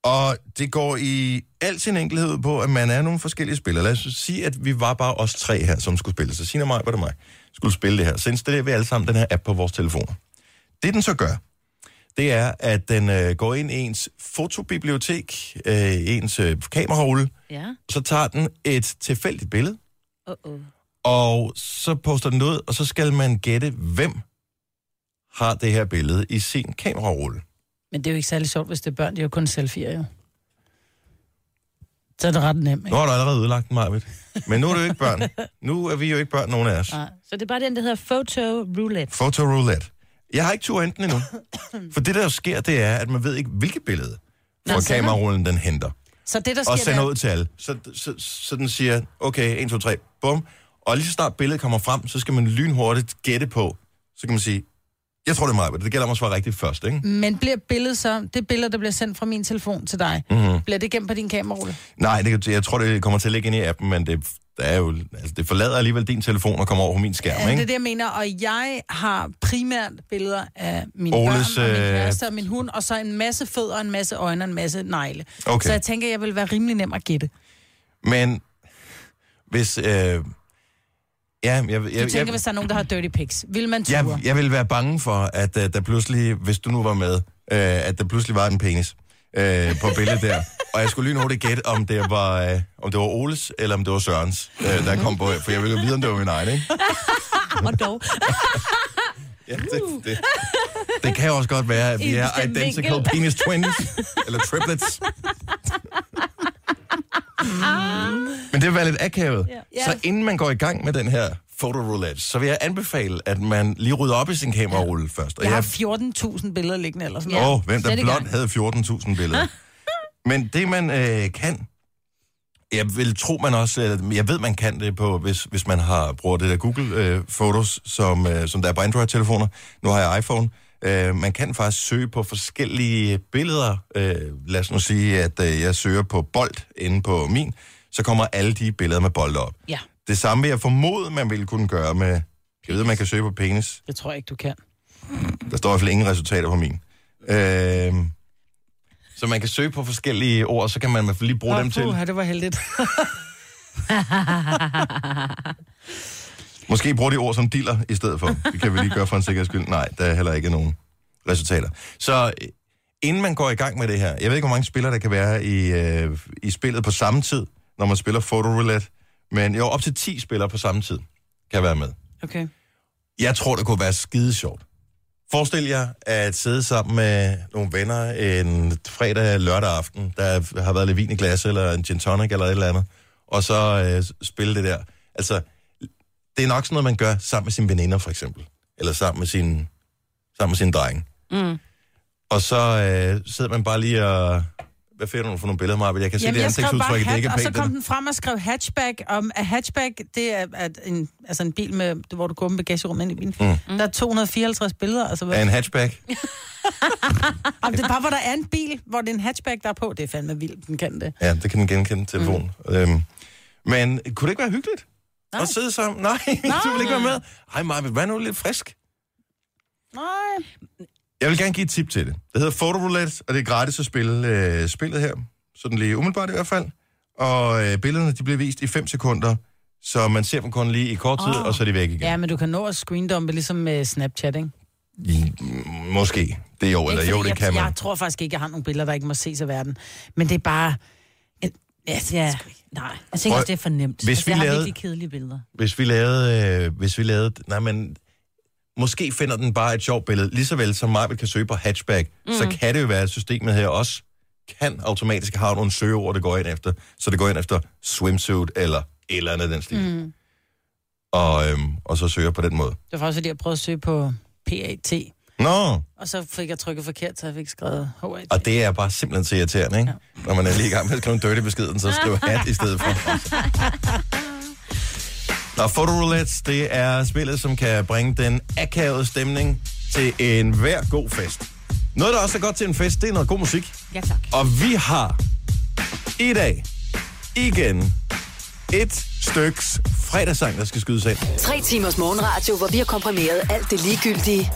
S1: Og det går i al sin enkelhed på, at man er nogle forskellige spillere. Lad os sige, at vi var bare os tre her, som skulle spille. Så og mig, var det mig, skulle spille det her. Så installerer vi alle sammen den her app på vores telefoner. Det den så gør, det er, at den øh, går ind i ens fotobibliotek, øh, ens øh, kamerarulle,
S2: Ja.
S1: så tager den et tilfældigt billede,
S2: Uh-oh.
S1: og så poster den ud, og så skal man gætte, hvem har det her billede i sin kamerarulle.
S3: Men det er jo ikke særlig sjovt, hvis det er børn. Det er jo kun selfie'er, jo. Så er det ret nemt,
S1: Nu
S3: ikke?
S1: har du allerede den, Marvitt. Men nu er det jo ikke børn. Nu er vi jo ikke børn, nogen af os.
S3: Nej.
S2: Så det er bare den, der hedder Photo Roulette.
S1: Photo roulette. Jeg har ikke tur enten endnu. For det, der sker, det er, at man ved ikke, hvilket billede fra
S2: sender.
S1: kamerarullen den henter.
S3: Så det, der
S1: Og
S3: sker,
S1: sender
S3: der,
S1: ud til alle. Så, så, så den siger, okay, 1, 2, 3, bum. Og lige så snart billedet kommer frem, så skal man lynhurtigt gætte på. Så kan man sige, jeg tror, det er mig, det gælder om at svare rigtigt først, ikke?
S3: men bliver billedet så, det billede, der bliver sendt fra min telefon til dig,
S1: Mhm.
S3: mm-hmm. bliver det gemt på din kamerarulle?
S1: Nej, det, jeg tror, det kommer til at ligge ind i appen, men det, der er jo, altså, det forlader alligevel din telefon og kommer over på min skærm,
S3: Ja, det
S1: ikke?
S3: er det, jeg mener. Og jeg har primært billeder af mine
S1: Oles,
S3: børn, og min
S1: øh,
S3: kæreste og min hund, og så en masse fødder, en masse øjne og en masse negle.
S1: Okay.
S3: Så jeg tænker, jeg vil være rimelig nem at gætte.
S1: Men hvis... Øh, ja, jeg, jeg,
S3: Du
S1: jeg,
S3: tænker, hvis der er nogen, der har dirty pics. Vil man ture?
S1: jeg, jeg vil være bange for, at uh, der pludselig, hvis du nu var med, uh, at der pludselig var en penis uh, på billedet der. *laughs* Og jeg skulle lige hurtigt gætte, om det var, uh, om det var Oles, eller om det var Sørens, uh, der kom på. For jeg ville jo vide, om det var min egen, ikke? *laughs*
S2: Og dog. *laughs*
S1: Ja, det, det, det kan også godt være, at vi er identical
S2: vinkel.
S1: penis twins, eller triplets. Men det vil være lidt akavet.
S2: Ja.
S1: Så inden man går i gang med den her fotoroulette, så vil jeg anbefale, at man lige rydder op i sin kamerarulle først. Og
S3: Jeg
S1: jeg,
S3: har 14.000 billeder liggende eller sådan
S2: Ja.
S3: noget.
S1: åh, hvem der
S2: sæt i
S1: blot
S2: gang.
S1: havde 14.000 billeder. *laughs* Men det man øh, kan, jeg vil tro man også, eller jeg ved man kan det på, hvis, hvis man har brugt det der Google øh, Photos, som, øh, som der er på Android-telefoner. Nu har jeg iPhone. Øh, man kan faktisk søge på forskellige billeder. Øh, lad os nu sige, at øh, jeg søger på bold inde på min, så kommer alle de billeder med bold op.
S2: Ja.
S1: Det samme vil jeg formode, man ville kunne gøre med... Jeg ved, man kan søge på penis.
S3: Det tror jeg ikke, du kan.
S1: Der står i hvert fald ingen resultater på min. Øh, så man kan søge på forskellige ord, så kan man i hvert fald lige bruge dem til.
S3: Puh, det var heldigt. *laughs* *laughs*
S1: Måske bruge de ord som diller i stedet for. Det kan vi lige gøre for en sikkerheds skyld. Nej, der er heller ikke nogen resultater. Så øh, inden man går i gang med det her, jeg ved ikke, hvor mange spillere der kan være i, øh, i spillet på samme tid, når man spiller Photo Roulette, men jo, op til 10 spillere på samme tid kan være med.
S3: Okay.
S1: Jeg tror, det kunne være skide sjovt. Forestil jer at sidde sammen med nogle venner en fredag, lørdag aften, der har været lidt vin i glas, eller en gin tonic, eller et eller andet, og så øh, spille det der. Altså, det er nok sådan noget, man gør sammen med sine veninder, for eksempel. Eller sammen med sin, sammen med sin dreng.
S2: Mm.
S1: Og så øh, sidder man bare lige og... Hvad finder du for nogle billeder, Marvind? Jeg kan se
S3: Jamen,
S1: det
S3: skrev bare
S1: ansigtsudtryk, det ikke er
S3: hat, og så
S1: pænt.
S3: kom
S1: det
S3: den frem og skrev hatchback. Om, at hatchback, det er at en, altså en bil, med, hvor du går med bagagerummet ind i bilen. Mm. Der er 254 billeder. Altså, hvad,
S1: Er en hatchback? *laughs*
S3: Om det er bare, hvor der er en bil, hvor det er en hatchback, der er på. Det er fandme vildt, den kan det.
S1: Ja, det kan den genkende telefonen. Mm. Øhm, men kunne det ikke være hyggeligt?
S3: Nej.
S1: At sidde sammen? Nej, Nej. *laughs* du vil ikke være med. Hej Marvind, vær nu lidt frisk.
S3: Nej.
S1: Jeg vil gerne give et tip til det. Det hedder Photo Roulette, og det er gratis at spille øh, spillet her. Sådan lige umiddelbart i hvert fald. Og øh, billederne de bliver vist i 5 sekunder, så man ser dem kun lige i kort tid, oh. Og så er de væk igen.
S3: Ja, men du kan nå at screendumpe ligesom med Snapchat, ikke?
S1: I, måske. Det er jo, eller
S3: Ikke
S1: jo, det
S3: jeg,
S1: kan man.
S3: Jeg tror faktisk ikke, jeg har nogle billeder, der ikke må ses af verden. Men det er bare... Ja,
S2: Ja, nej. Jeg tænker også, det er for nemt.
S1: Hvis
S2: altså,
S1: vi
S2: jeg har
S1: lavede-
S2: virkelig kedelige billeder.
S1: Hvis vi lavede... Øh, hvis vi lavede... Nej, men... Måske finder den bare et sjovt billede. Lige så vel som mig kan søge på hatchback, mm. så kan det jo være, at systemet her også kan automatisk have nogle søgeord, der går ind efter. Så det går ind efter swimsuit eller eller andet den stil. Mm. Og, øhm, og så søger på den måde.
S3: Det var faktisk, fordi jeg prøvede at søge på PAT.
S1: Nå,
S3: Og så fik jeg trykket forkert, så jeg fik skrevet HAT.
S1: og det er bare simpelthen så irriterende, ikke? Ja. Når man er lige i gang med at skrive en dirty besked, så skriv *laughs* hat i stedet for. Nå, Photo Roulette, det er spillet, som kan bringe den akavede stemning til en hver god fest. Noget, der også er godt til en fest, det er noget god musik.
S2: Ja, tak.
S1: Og vi har I dag, igen, et styks fredagssang, der skal skydes ind.
S5: Tre timers morgenradio, hvor vi har komprimeret alt det ligegyldige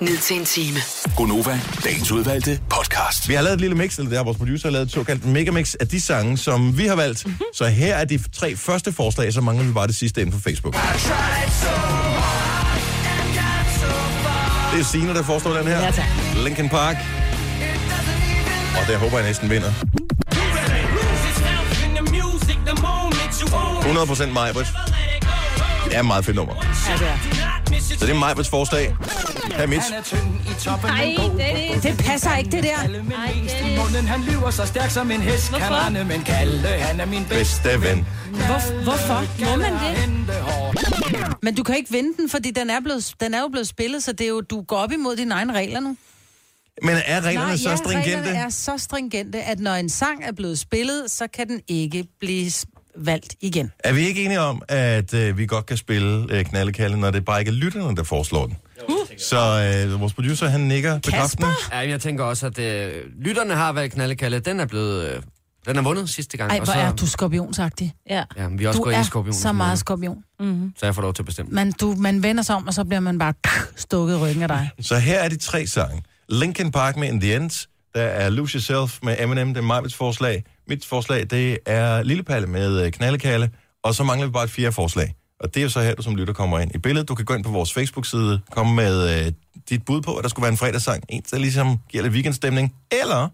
S5: ned til en time.
S4: Gonova, dagens udvalgte podcast.
S1: Vi har lavet et lille mix, eller det har vores producer lavet et såkaldt megamix af de sange, som vi har valgt. Mm-hmm. Så her er de tre første forslag, så mangler vi bare det sidste ind på Facebook. Det er Signe, der foreslår den her.
S2: Ja, tak.
S1: Linkin Park. Og der håber jeg næsten vinder. 100% Majbrit. Det er et meget fedt nummer.
S2: Ja, det er.
S1: Så det er Majbrits forslag. Her mit.
S2: Nej, det er det.
S3: Det passer ikke, det der.
S2: Nej, det er
S6: Munden, han lyver så stærk som en hest, kan
S2: Hvorfor?
S6: rende, men Kalle, han er min bedste
S1: ven.
S3: Hvor, hvorfor?
S2: Må man det?
S3: Men du kan ikke vinde den, fordi den er, blevet, den er jo blevet spillet, så det er jo, du går op imod dine egne regler nu.
S1: Men er reglerne
S3: Nej,
S1: så
S3: ja,
S1: stringente?
S3: reglerne er så stringente, at når en sang er blevet spillet, så kan den ikke blive valgt igen.
S1: Er vi ikke enige om, at øh, vi godt kan spille øh, knaldekalde, når det bare ikke er lytterne, der foreslår den? Så øh, vores producer, han nikker bekræftende.
S7: Ja, jeg tænker også, at øh, lytterne har været knaldekalle. Den er blevet... Øh, den er vundet sidste gang.
S3: Ej,
S7: og
S3: hvor
S7: så,
S3: er du skorpionsagtig.
S2: Ja.
S7: Ja, men vi er også
S3: Du
S7: gået ind i
S3: er
S7: skorpion.
S3: så meget skorpion.
S7: Så jeg får lov til at bestemme.
S3: Man, du, man vender sig om, og så bliver man bare *laughs* stukket ryggen af dig.
S1: Så her er de tre sange. Linkin Park med In The End. Der er Lose Yourself med Eminem, det er Majbets forslag. Mit forslag, det er Lillepalle med øh, knallekalle, Og så mangler vi bare et fjerde forslag. Og det er jo så her, du som lytter kommer ind i billedet. Du kan gå ind på vores Facebook-side, komme med øh, dit bud på, at der skulle være en fredagssang. En, der ligesom giver lidt weekendstemning. Eller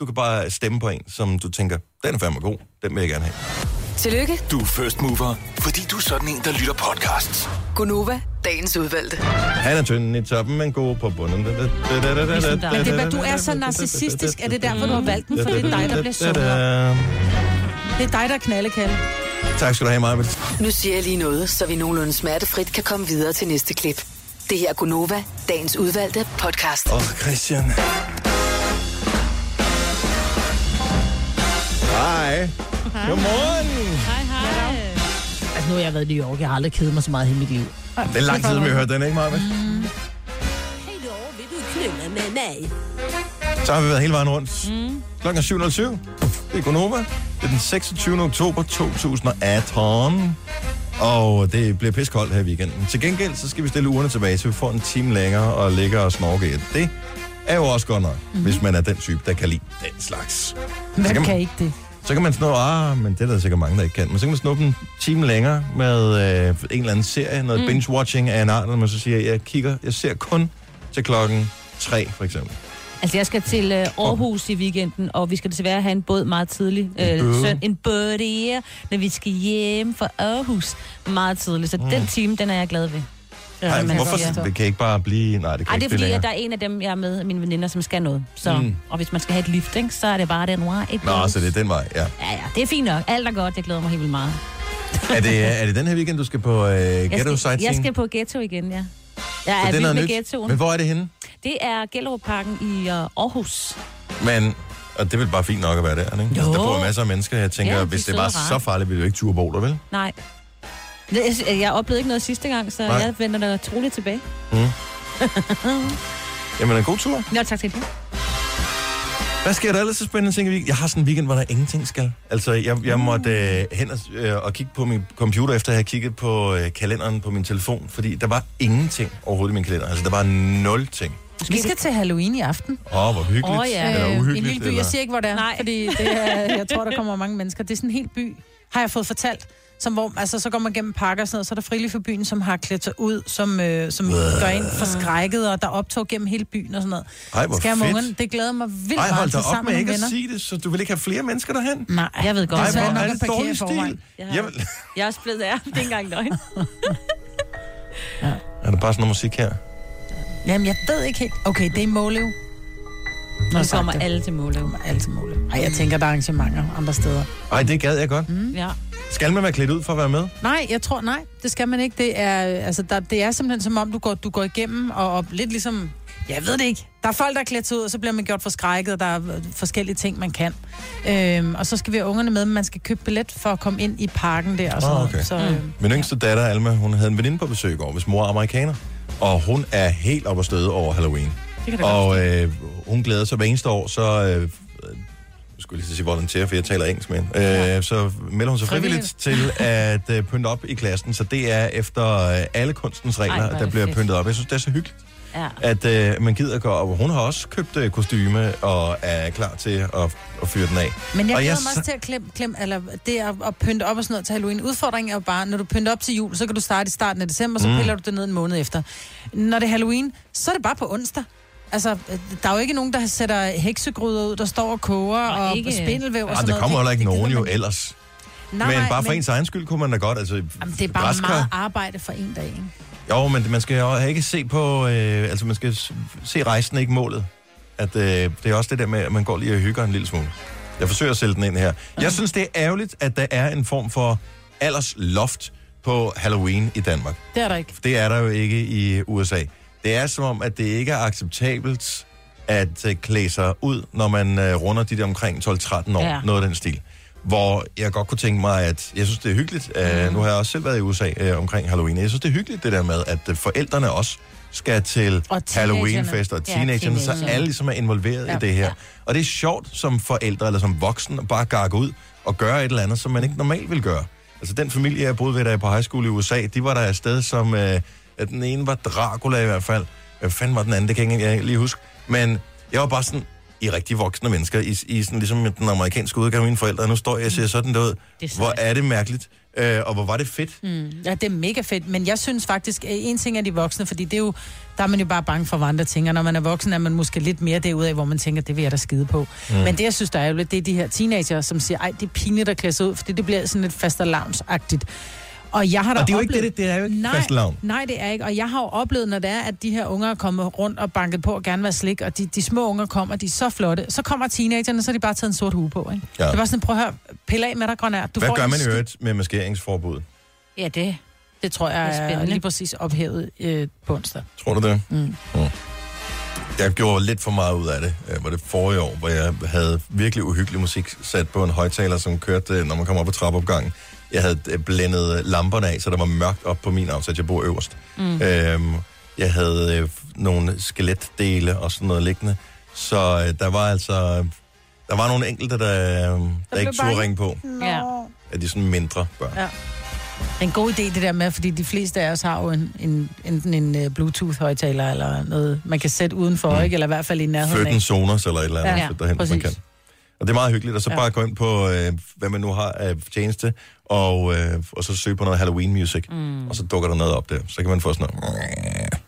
S1: du kan bare stemme på en, som du tænker, den er fandme god. Den vil jeg gerne have.
S5: Tillykke,
S4: Du er first mover, fordi du er sådan en, der lytter podcasts.
S5: Gunova, dagens udvalgte.
S1: Han er tynd i toppen, men god på bunden.
S2: Ligesom dig.
S3: Men det er, hvad, du er så narcissistisk, er det derfor, du har valgt den? For det er dig, der bliver sunget. Det er dig, der er knaldekalle.
S1: Tak skal du have, Maja.
S5: Nu siger jeg lige noget, så vi nogenlunde smertefrit kan komme videre til næste klip. Det her er Gunova, dagens udvalgte podcast.
S1: Åh, oh, Christian. Hej. Godmorgen.
S2: Hej, hej.
S3: Altså, nu har jeg været i New York. Jeg har aldrig kedet mig så meget i hele mit liv.
S1: Det er lang tid, vi har hørt den, ikke, Maja?
S2: Hej då, vil du knulle med mig?
S1: Så har vi været hele vejen rundt. Mm. Klokken er 7.07. Det er Gonova. Det er den 26. oktober 2018. Og det bliver piskoldt her i weekenden. Til gengæld, så skal vi stille ugerne tilbage, så vi får en time længere og ligger og snorke i det. Er jo også godt nok, mm. hvis man er den type, der kan lide den slags.
S3: Hvem
S1: kan
S3: kan,
S1: man-
S3: ikke det?
S1: Så kan man snuppe, ah, men det er der sikkert mange, der ikke kan. Men så kan man snuppe en time længere med øh, en eller anden serie, noget mm. binge-watching af en art, når man så siger, jeg kigger, jeg ser kun til klokken 3, for eksempel.
S2: Altså, jeg skal til øh, Aarhus i weekenden, og vi skal desværre have en båd meget tidligt. Øh, søn, en båd når vi skal hjem fra Aarhus meget tidligt. Så mm. den time, den er jeg glad ved.
S1: Ej,
S2: man
S1: hvorfor?
S2: siger.
S1: Det kan ikke bare blive... Nej, det kan
S2: Ej, det er
S1: ikke
S2: fordi, at der er en af dem, jeg er med, mine veninder, som skal noget. Så,
S1: Mm.
S2: Og hvis man skal have et lift, ikke, så er det bare den vej.
S1: Nå,
S2: goes.
S1: så det er den vej, ja.
S2: Ja, ja, det er fint nok. Alt er godt. Jeg glæder mig helt vildt meget. *laughs*
S1: Er det, er det den her weekend, du skal på øh,
S2: Jeg
S1: Ghetto
S2: skal,
S1: Sightseeing?
S2: jeg skal på Ghetto igen, ja. Jeg er
S1: det er
S2: med
S1: nyt.
S2: ghettoen.
S1: Men hvor er det henne?
S2: Det er Gellerupparken i uh, Aarhus.
S1: Men, og det vel bare fint nok at være der, ikke? Altså,
S2: Jo.
S1: der bor masser af mennesker. Jeg tænker,
S2: Ja,
S1: ja,
S2: de
S1: hvis det var så farligt, ville du ikke turde bo der, vel?
S2: Nej. Jeg, jeg oplevede ikke noget sidste gang, så
S1: Nej.
S2: Jeg vender da troligt tilbage. *laughs*
S1: Jamen, en god tur.
S2: Nå, tak til det.
S1: Hvad sker der ellers så spændende ting? Jeg har sådan en weekend, hvor der ingenting skal. Altså, jeg, jeg måtte øh, hen og, øh, og kigge på min computer, efter at have kigget på øh, kalenderen på min telefon, fordi der var ingenting overhovedet i min kalender. Altså, der var nul ting.
S3: Vi skal til Halloween i aften.
S1: Åh, oh, hvor hyggeligt.
S2: Åh, ja.
S1: Eller
S3: Øh, en
S1: uhyggeligt.
S3: lille by.
S1: eller...
S3: Jeg siger ikke, hvor det er,
S2: Nej.
S3: fordi det er, jeg tror, der kommer mange mennesker. Det er sådan en hel by, har jeg fået fortalt. Som hvor, altså, så går man gennem parker og sådan noget, så er der frilig for byen, som har klædt sig ud, som, øh, som gør en forskrækket, og der er optog gennem hele byen og sådan noget.
S1: Ej, hvor
S3: Skal
S1: fedt.
S3: ungerne? Det glæder mig vildt
S1: Ej, hold
S3: meget
S1: da
S3: til
S1: op
S3: sammen
S1: med
S3: med
S1: ikke
S3: venner.
S1: at sige det, så du vil ikke have flere mennesker derhen?
S3: Nej,
S2: Jeg ved godt.
S1: Ej,
S3: Det er
S1: hvor er det dårlig stil.
S2: Ja.
S1: Jeg vil...
S2: Jeg er også blevet af. Det er ikke engang løgn. *laughs*
S1: Er der bare sådan noget musik her?
S3: Jamen, jeg ved ikke helt. Okay, det er. Nå,
S2: Nu kommer
S3: det.
S2: alle til Måløv.
S3: Alle til Målev. Ej, jeg tænker, der er arrangementer andre steder.
S1: Ej, det gad jeg godt. Mm.
S2: Ja.
S1: Skal man være klædt ud for at være med?
S3: Nej, jeg tror, nej, det skal man ikke. Det er, altså, der, det er simpelthen som om, du går, du går igennem, og, og lidt ligesom, jeg ved det ikke. Der er folk, der er klædt ud, og så bliver man gjort forskrækket, og der er forskellige ting, man kan. Øhm, og så skal vi have ungerne med, men man skal købe billet for at komme ind i parken der. Og sådan
S1: Ah,
S3: noget.
S1: okay.
S3: Så, øhm,
S1: Min yngste datter, Alma, hun havde en veninde på besøg i går, hvis mor er amerikaner. Og hun er helt op og støde over Halloween. Og øh, hun glæder sig hver eneste år, så øh, skulle lige sige volunteer, for jeg taler engelsk med hende. Øh, så melder hun sig frivilligt til at øh, pynte op i klassen, så det er efter øh, alle kunstens regler,
S2: Ej, er
S1: der bliver
S2: fedt.
S1: pyntet op. Jeg synes, det er så hyggeligt,
S2: Ja.
S1: at øh, man gider gå op. Hun har også købt øh, kostyme og er klar til at, at fyre den af.
S3: Men jeg glæder mig også til at klemme, klemme eller det at, at pynte op og sådan noget til Halloween. Udfordringen er jo bare, når du pynter op til jul, så kan du starte i starten af december, så
S1: Mm.
S3: piller du det ned en måned efter. Når det er Halloween, så er det bare på onsdag. Altså, der er jo ikke nogen, der sætter heksegryder ud, der står og koger og, og
S2: ikke-
S3: spindelvæv og
S1: Ah,
S3: sådan
S1: der
S3: noget.
S1: kommer heller ikke
S3: det
S1: nogen jo
S3: man
S1: ellers.
S3: Nej,
S1: men bare for
S3: men-
S1: ens egen skyld kunne man da godt. Altså,
S3: Jamen, det er bare
S1: græskar-
S3: meget arbejde for en dag, ikke?
S1: Jo, men man skal jo ikke se på... Øh, altså, man skal se rejsen, ikke målet. At, øh, det er også det der med, at man går lige og hygger en lille smule. Jeg forsøger at sælge den ind her. Jeg synes, det er ærgerligt, at der er en form for aldersloft på Halloween i Danmark.
S3: Det er der ikke.
S1: Det er der jo ikke i USA. Det er som om, at det ikke er acceptabelt at øh, klæde sig ud, når man øh, runder de der omkring 12-13 år.
S2: Ja.
S1: Noget af den stil. Hvor jeg godt kunne tænke mig, at jeg synes, det er hyggeligt. Mm. Uh, nu har jeg også selv været i USA uh, omkring Halloween. Jeg synes, det er hyggeligt det der med, at uh, forældrene også skal til
S3: Og teenagerne.
S1: Halloweenfest, og
S2: Ja,
S1: teenagerne, så
S2: teenagerne.
S1: alle ligesom er involveret ja.
S3: Ja.
S1: i det her. Og det er sjovt som forældre eller som voksen at bare garke ud og gøre et eller andet, som man ikke normalt vil gøre. Altså den familie, jeg boede ved, da jeg på high school i USA, de var der afsted som, øh, at den ene var Dracula i hvert fald. Hvad fanden var den anden, det kan jeg ikke lige huske. Men jeg var bare sådan, I rigtig voksne mennesker, I, I sådan ligesom den amerikanske udgave af mine forældre, og nu står jeg og ser sådan der ud.
S2: Det er
S1: Hvor
S2: sejt.
S1: er det mærkeligt, øh, og hvor var det fedt.
S3: Mm. Ja, det er mega fedt, men jeg synes faktisk, at en ting er de voksne, fordi det er jo, der er man jo bare bange for andre ting, og når man er voksen, er man måske lidt mere derudaf, hvor man tænker, det vil jeg da skide på. Mm. Men det, jeg synes, der er jo lidt, det er de her teenager, som siger, ej, det er pinligt at klæde sig ud, fordi det bliver sådan lidt fast agtigt Og jeg har da
S1: Og det er jo ikke
S3: oplevet...
S1: det, det, det er jo ikke
S3: nej,
S1: fastelavn.
S3: Nej, det er ikke. Og jeg har jo oplevet, når det er, at de her unger er kommet rundt og banket på og gerne vil slik, og de, de små unger kommer, de er så flotte. Så kommer teenagerne, så har de bare taget en sort hue på. Ikke?
S1: Ja.
S3: Det var sådan, prøv at høre, pille af med dig, grønær. Du
S1: Hvad
S3: får
S1: gør man i øvrigt med maskeringsforbud?
S2: Ja, det.
S3: Det tror jeg
S2: Det er
S3: er, lige præcis ophævet øh, på onsdag.
S1: Tror du det?
S3: Mm.
S1: Mm. Jeg gjorde lidt for meget ud af det. Øh, Var det forrige år, hvor jeg havde virkelig uhyggelig musik sat på en højtaler, som kørte, øh, når man kommer op på trappeopgangen. Jeg havde øh, blændet lamperne af, så der var mørkt op på min afsat. Jeg bor øverst. Mm. Øhm, jeg havde øh, nogle skeletdele og sådan noget liggende. Så øh, der var altså... Der var nogle enkelte, der, øh, der, ikke turde ringe på.
S2: Ja.
S1: Af de sådan mindre børn.
S3: Ja. En god idé, det der med, fordi de fleste af os har jo en, en, enten en uh, Bluetooth-højtaler eller noget, man kan sætte udenfor, mm. ikke? Eller i hvert fald i nærheden
S1: Født en
S3: af.
S1: Sonos eller et eller andet,
S3: Ja,
S1: ja, derhen, hvis man kan. Og det er meget hyggeligt, og så
S3: ja.
S1: bare gå ind på, øh, hvad man nu har af tjeneste, og, øh, og så søge på noget Halloween music, mm. og så dukker der noget op der. Så kan man få sådan noget...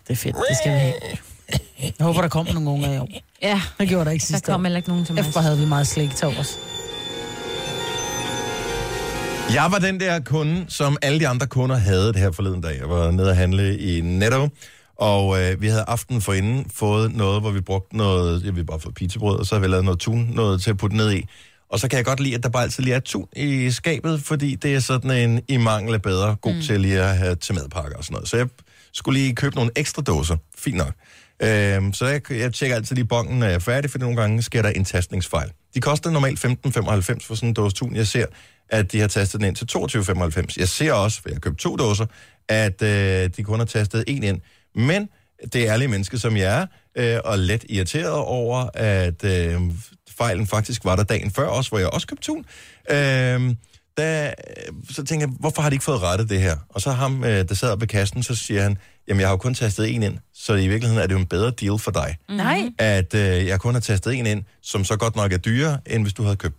S3: Det er fedt, det skal vi have. Jeg håber, der kommer nogle unger i år.
S2: Ja,
S3: Det gjorde der ikke
S2: der
S3: sidste år.
S2: kom heller ikke nogen til mig.
S3: Derfor havde vi meget slik til os.
S1: Jeg var den der kunde, som alle de andre kunder havde det her forleden dag. Jeg var nede at handle i Netto, og øh, vi havde aften forinden fået noget, hvor vi brugte noget, jeg vil bare få pizzabrød, og så har vi lavet noget tun, noget til at putte ned i. Og så kan jeg godt lide, at der bare altid lige er tun i skabet, fordi det er sådan en i mangel af bedre, god mm. til lige at have til madpakker og sådan noget. Så jeg skulle lige købe nogle ekstra dåser. Fint nok. Øhm, så jeg, jeg tjekker altid lige bongen, når jeg er færdig, for nogle gange sker der indtastningsfejl. De koster normalt 15,95 for sådan en dåse tun. Jeg ser, at de har tastet den ind til 22,95. Jeg ser også, for jeg har købt to dåser, at øh, de kun har tastet en ind. Men det er ærlige mennesker, som jeg er, øh, og let irriteret over, at øh, fejlen faktisk var der dagen før også, hvor jeg også købte tun. Øh, der, så tænker jeg, hvorfor har de ikke fået rettet det her? Og så ham, øh, der sad ved kassen, så siger han, jamen jeg har jo kun tastet en ind, så i virkeligheden er det jo en bedre deal for dig,
S3: Mm. Nej.
S1: at øh, jeg kun har tastet en ind, som så godt nok er dyrere, end hvis du havde købt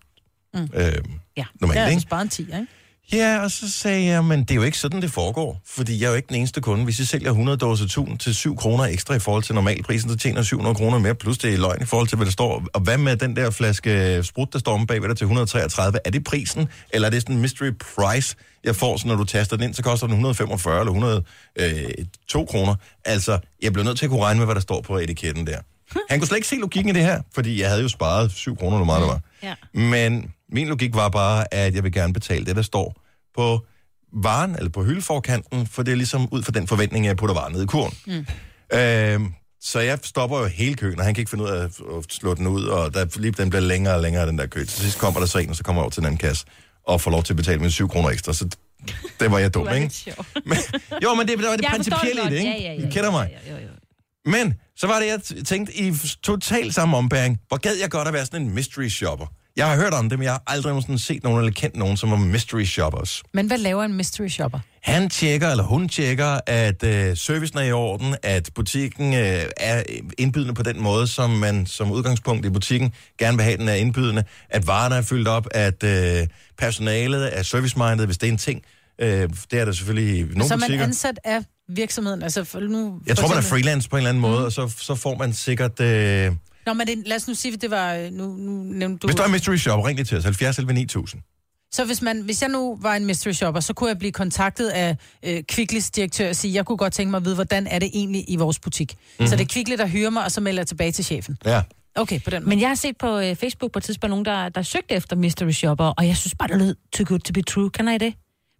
S3: Mm.
S1: øh,
S3: Ja,
S1: normalt,
S3: det er
S1: ikke?
S3: bare en 10, ikke?
S1: Ja, og så sagde jeg, men det er jo ikke sådan, det foregår. Fordi jeg er jo ikke den eneste kunde. Hvis I sælger 100 dåser tun til 7 kroner ekstra i forhold til normalprisen, så tjener 700 kroner mere, plus det er løgn i forhold til, hvad der står. Og hvad med den der flaske sprut, der står om bagved dig til 133? Er det prisen, eller er det sådan en mystery price, jeg får, så når du taster den ind, så koster den 145 eller 102 kroner. Altså, jeg bliver nødt til at kunne regne med, hvad der står på etiketten der. Han kunne slet ikke se logikken i det her, fordi jeg havde jo sparet 7 kroner, hvor meget det var.
S2: Ja.
S1: Men min logik var bare, at jeg vil gerne betale det, der står på varen, eller på hyldeforkanten, for det er ligesom ud fra den forventning, jeg putter varen ned i kurven. Mm. Øhm, så jeg stopper jo hele køen, og han kan ikke finde ud af at slå den ud, og der, lige den bliver længere og længere, den der kø. Til sidst kommer der så en, og så kommer jeg over til den anden kasse, og får lov til at betale med 7 kroner ekstra, så det var jeg dum, ikke? *laughs* Men, jo, men det, det var det
S2: Jeg
S1: principielle i det, ikke?
S2: Ja, ja, ja,
S1: I kender mig.
S2: Ja, ja, ja, ja.
S1: Men så var det, jeg tænkte i total samme ombæring, hvor gad jeg godt at være sådan en mystery shopper. Jeg har hørt om det, men jeg har aldrig nogensinde set nogen eller kendt nogen, som var mystery shoppers.
S3: Men hvad laver en mystery shopper?
S1: Han tjekker, eller hun tjekker, at øh, servicen er i orden, at butikken øh, er indbydende på den måde, som man som udgangspunkt i butikken gerne vil have, den er indbydende, at varerne er fyldt op, at øh, personalet er service-minded, hvis det er en ting. Øh, det er der selvfølgelig i nogle
S3: så er man
S1: butikker.
S3: ansat af virksomheden? Altså, nu,
S1: Jeg tror, man er freelance på en eller anden måde, og så, så får man sikkert... Øh,
S3: Nå, men det, lad os nu sige, at det var... øh, Nu, nu nævnte du...
S1: hvis du er mystery shopper, ring lige til os, 70 11 9000.
S3: Så hvis, man, hvis jeg nu var en mystery shopper, så kunne jeg blive kontaktet af øh, Kvicklis direktør og sige, jeg kunne godt tænke mig at vide, hvordan er det egentlig i vores butik. Mm-hmm. Så det er Kvickly, der hyrer mig, og så melder jeg tilbage til chefen.
S1: Ja.
S3: Okay, på den måde.
S2: Men jeg har set på øh, Facebook på et tidspunkt nogen, der, der søgte efter mystery shopper, og jeg synes bare, det lød too good to be true. Kan I det?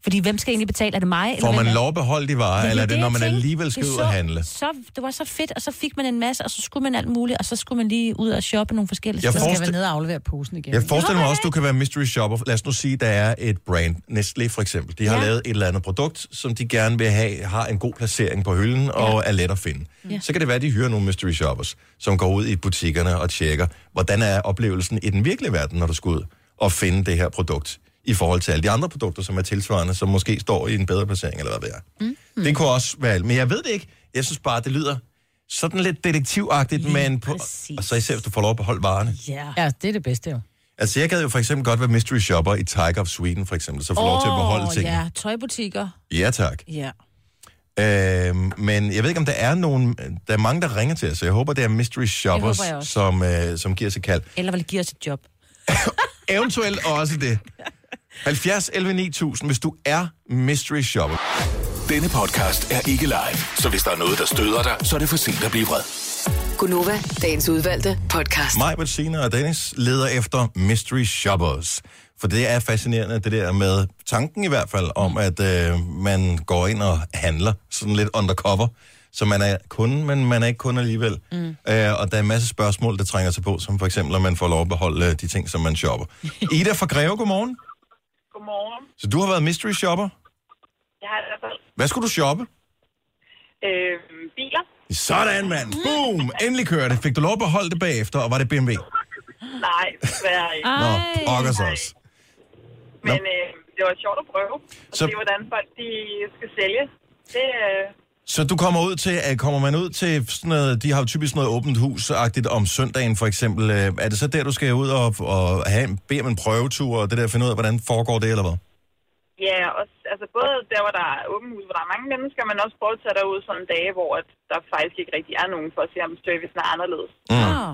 S2: Fordi hvem skal egentlig betale? Er det mig?
S1: Får
S2: eller
S1: man lov at beholde de varer,
S2: Det
S1: eller er
S2: var
S1: det, når man
S2: tænkte.
S1: alligevel skal
S2: Det
S1: ud og handle?
S2: Så, det var så fedt, og så fik man en masse, og så skulle man alt muligt, og så skulle man lige ud og shoppe nogle forskellige
S1: Jeg
S3: Så
S2: steder.
S3: skal jeg
S1: forestil-
S3: være nede og aflevere posen igen.
S1: Jeg forestiller mig også, at du kan være mystery shopper. Lad os nu sige, der er et brand, Nestlé for eksempel. De har
S2: Ja.
S1: lavet et eller andet produkt, som de gerne vil have, har en god placering på hylden og er let at finde.
S2: Ja.
S1: Så kan det være, at de hyrer nogle mystery shoppers, som går ud i butikkerne og tjekker, hvordan er oplevelsen i den virkelige verden, når du skal ud og finde det her produkt, i forhold til alle de andre produkter, som er tilsvarende, som måske står i en bedre placering, eller hvad det er. Mm. Det kunne også være, men jeg ved det ikke. Jeg synes bare, det lyder sådan lidt detektivagtigt, men på,
S2: præcis.
S1: og så især, hvis du får lov at beholde varerne.
S2: Ja.
S3: Ja, det er det bedste jo.
S1: Altså, jeg gad jo for eksempel godt være mystery shopper i Tiger of Sweden, for eksempel, så få lov til at beholde
S2: Åh,
S1: tingene.
S2: Ja, tøjbutikker.
S1: Ja, tak.
S2: Ja.
S1: Øhm, men jeg ved ikke, om der er nogen... Der er mange, der ringer til os, så jeg håber, det er mystery shoppers,
S2: jeg også.
S1: som, øh, som giver sig kald.
S2: Eller vil give os et job. *laughs*
S1: Eventuelt også det. *laughs* 70 11 9000, hvis du er mystery shopper.
S4: Denne podcast er ikke live, så hvis der er noget, der støder dig, så er det for sent at blive vred.
S5: Gunova, dagens udvalgte podcast.
S1: Mig, Bettina og Dennis leder efter mystery shoppers. For det er fascinerende, det der med tanken i hvert fald, om at øh, man går ind og handler sådan lidt undercover. Så man er kunde, men man er ikke kunde alligevel. Mm. Øh, og der er en masse spørgsmål, der trænger sig på, som for eksempel, om man får lov at beholde øh, de ting, som man shopper. *laughs* Ida fra Greve, godmorgen.
S8: Godmorgen.
S1: Så du har været mystery shopper.
S8: Jeg har i hvert fald
S1: Hvad skulle du shoppe?
S8: øh, biler.
S1: Sådan, mand. Boom! Endelig kører det. Fik du lov at beholde det bagefter, og var det BMW?
S8: Nej, desværre ikke.
S1: Nå,
S2: Ej.
S1: pokkers os.
S8: Men øh, det var sjovt at prøve. Og
S1: Så-
S8: så... se, hvordan folk de skal sælge. Det, øh,
S1: Så du kommer ud til, at kommer man ud til sådan noget, de har jo typisk noget åbent hus-agtigt om søndagen for eksempel. Øh, Er det så der, du skal ud og, og have, en- bede om en prøvetur, og det der finde ud af, hvordan foregår det, eller hvad?
S8: ja, også, altså både der, hvor der er åben hus, hvor der er mange mennesker, men også prøve at tage derud sådan dage, hvor at der faktisk ikke rigtig er nogen for at se, om servicen er anderledes.
S1: Mm.
S2: Ah.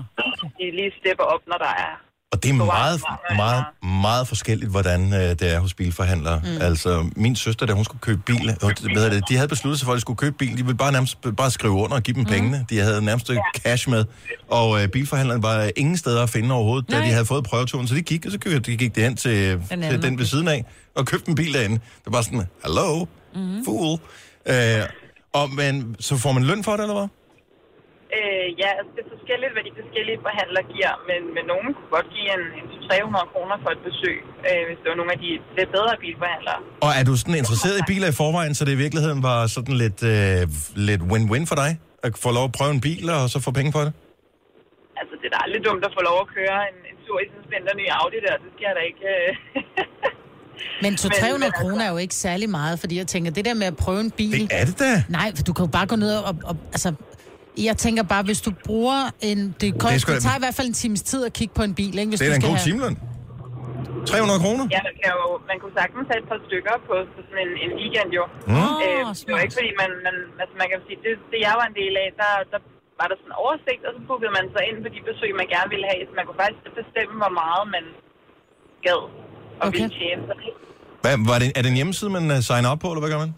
S8: De lige stepper op, når der er...
S1: Og det er meget, meget, meget forskelligt, hvordan øh, det er hos bilforhandlere. Mm. Altså, min søster, da hun skulle købe bil, øh, hvad det, de havde besluttet sig for, at de skulle købe bil. De ville bare nærmest bare skrive under og give dem mm. pengene. De havde nærmest ja. cash med. Og øh, bilforhandleren var ingen steder at finde overhovedet, da
S2: Nej.
S1: de havde fået prøveturen. Så de gik, og så gik de, gik de hen til,
S2: Den
S1: til den ved siden af, og købte en bil derinde. Det var sådan, hello, mm. fool. Øh, og, men, så får man løn for det, eller hvad?
S8: Øh, ja, altså det er forskelligt, hvad de forskellige forhandlere giver, men, men nogen kunne godt give en, en 300 kroner for et besøg, øh, hvis det var nogle af de lidt bedre bilforhandlere.
S1: Og er du sådan interesseret i biler i forvejen, så det i virkeligheden var sådan lidt, øh, lidt win-win for dig? At få lov at prøve en bil, og så få penge for det?
S8: Altså, det er da aldrig dumt at få lov at køre en, en tur i sådan en spændende ny Audi der. Det skal jeg da ikke... Øh. *laughs*
S3: Men
S8: Men-
S3: 200-300
S8: men altså-
S3: kroner er jo ikke særlig meget, fordi jeg tænker, det der med at prøve en bil...
S1: Det er det da.
S3: Nej, for du kan jo bare gå ned og... og altså, jeg tænker bare, hvis du bruger en... Det,
S1: Det
S3: koster,
S1: sgu da-
S3: det tager i hvert fald en times tid at kigge på en bil, ikke? Hvis
S1: Det er
S3: du
S1: en
S3: skal
S1: god
S3: have...
S1: timeløn. 300 kroner?
S8: Ja, man, kan jo, man kunne sagtens tage et par stykker på, sådan en, en weekend jo.
S1: Mm.
S8: Øh, det var ikke fordi, man, man, altså man kan sige, det, det jeg var en del af, der, der var der sådan en oversigt, og så bookede man sig ind på de besøg, man gerne ville have. Så man kunne faktisk bestemme, hvor meget man gad og
S3: Okay.
S8: ville tjene. Så,
S1: Hvad, var det, er det en hjemmeside, man uh, signer op på, eller hvad gør man?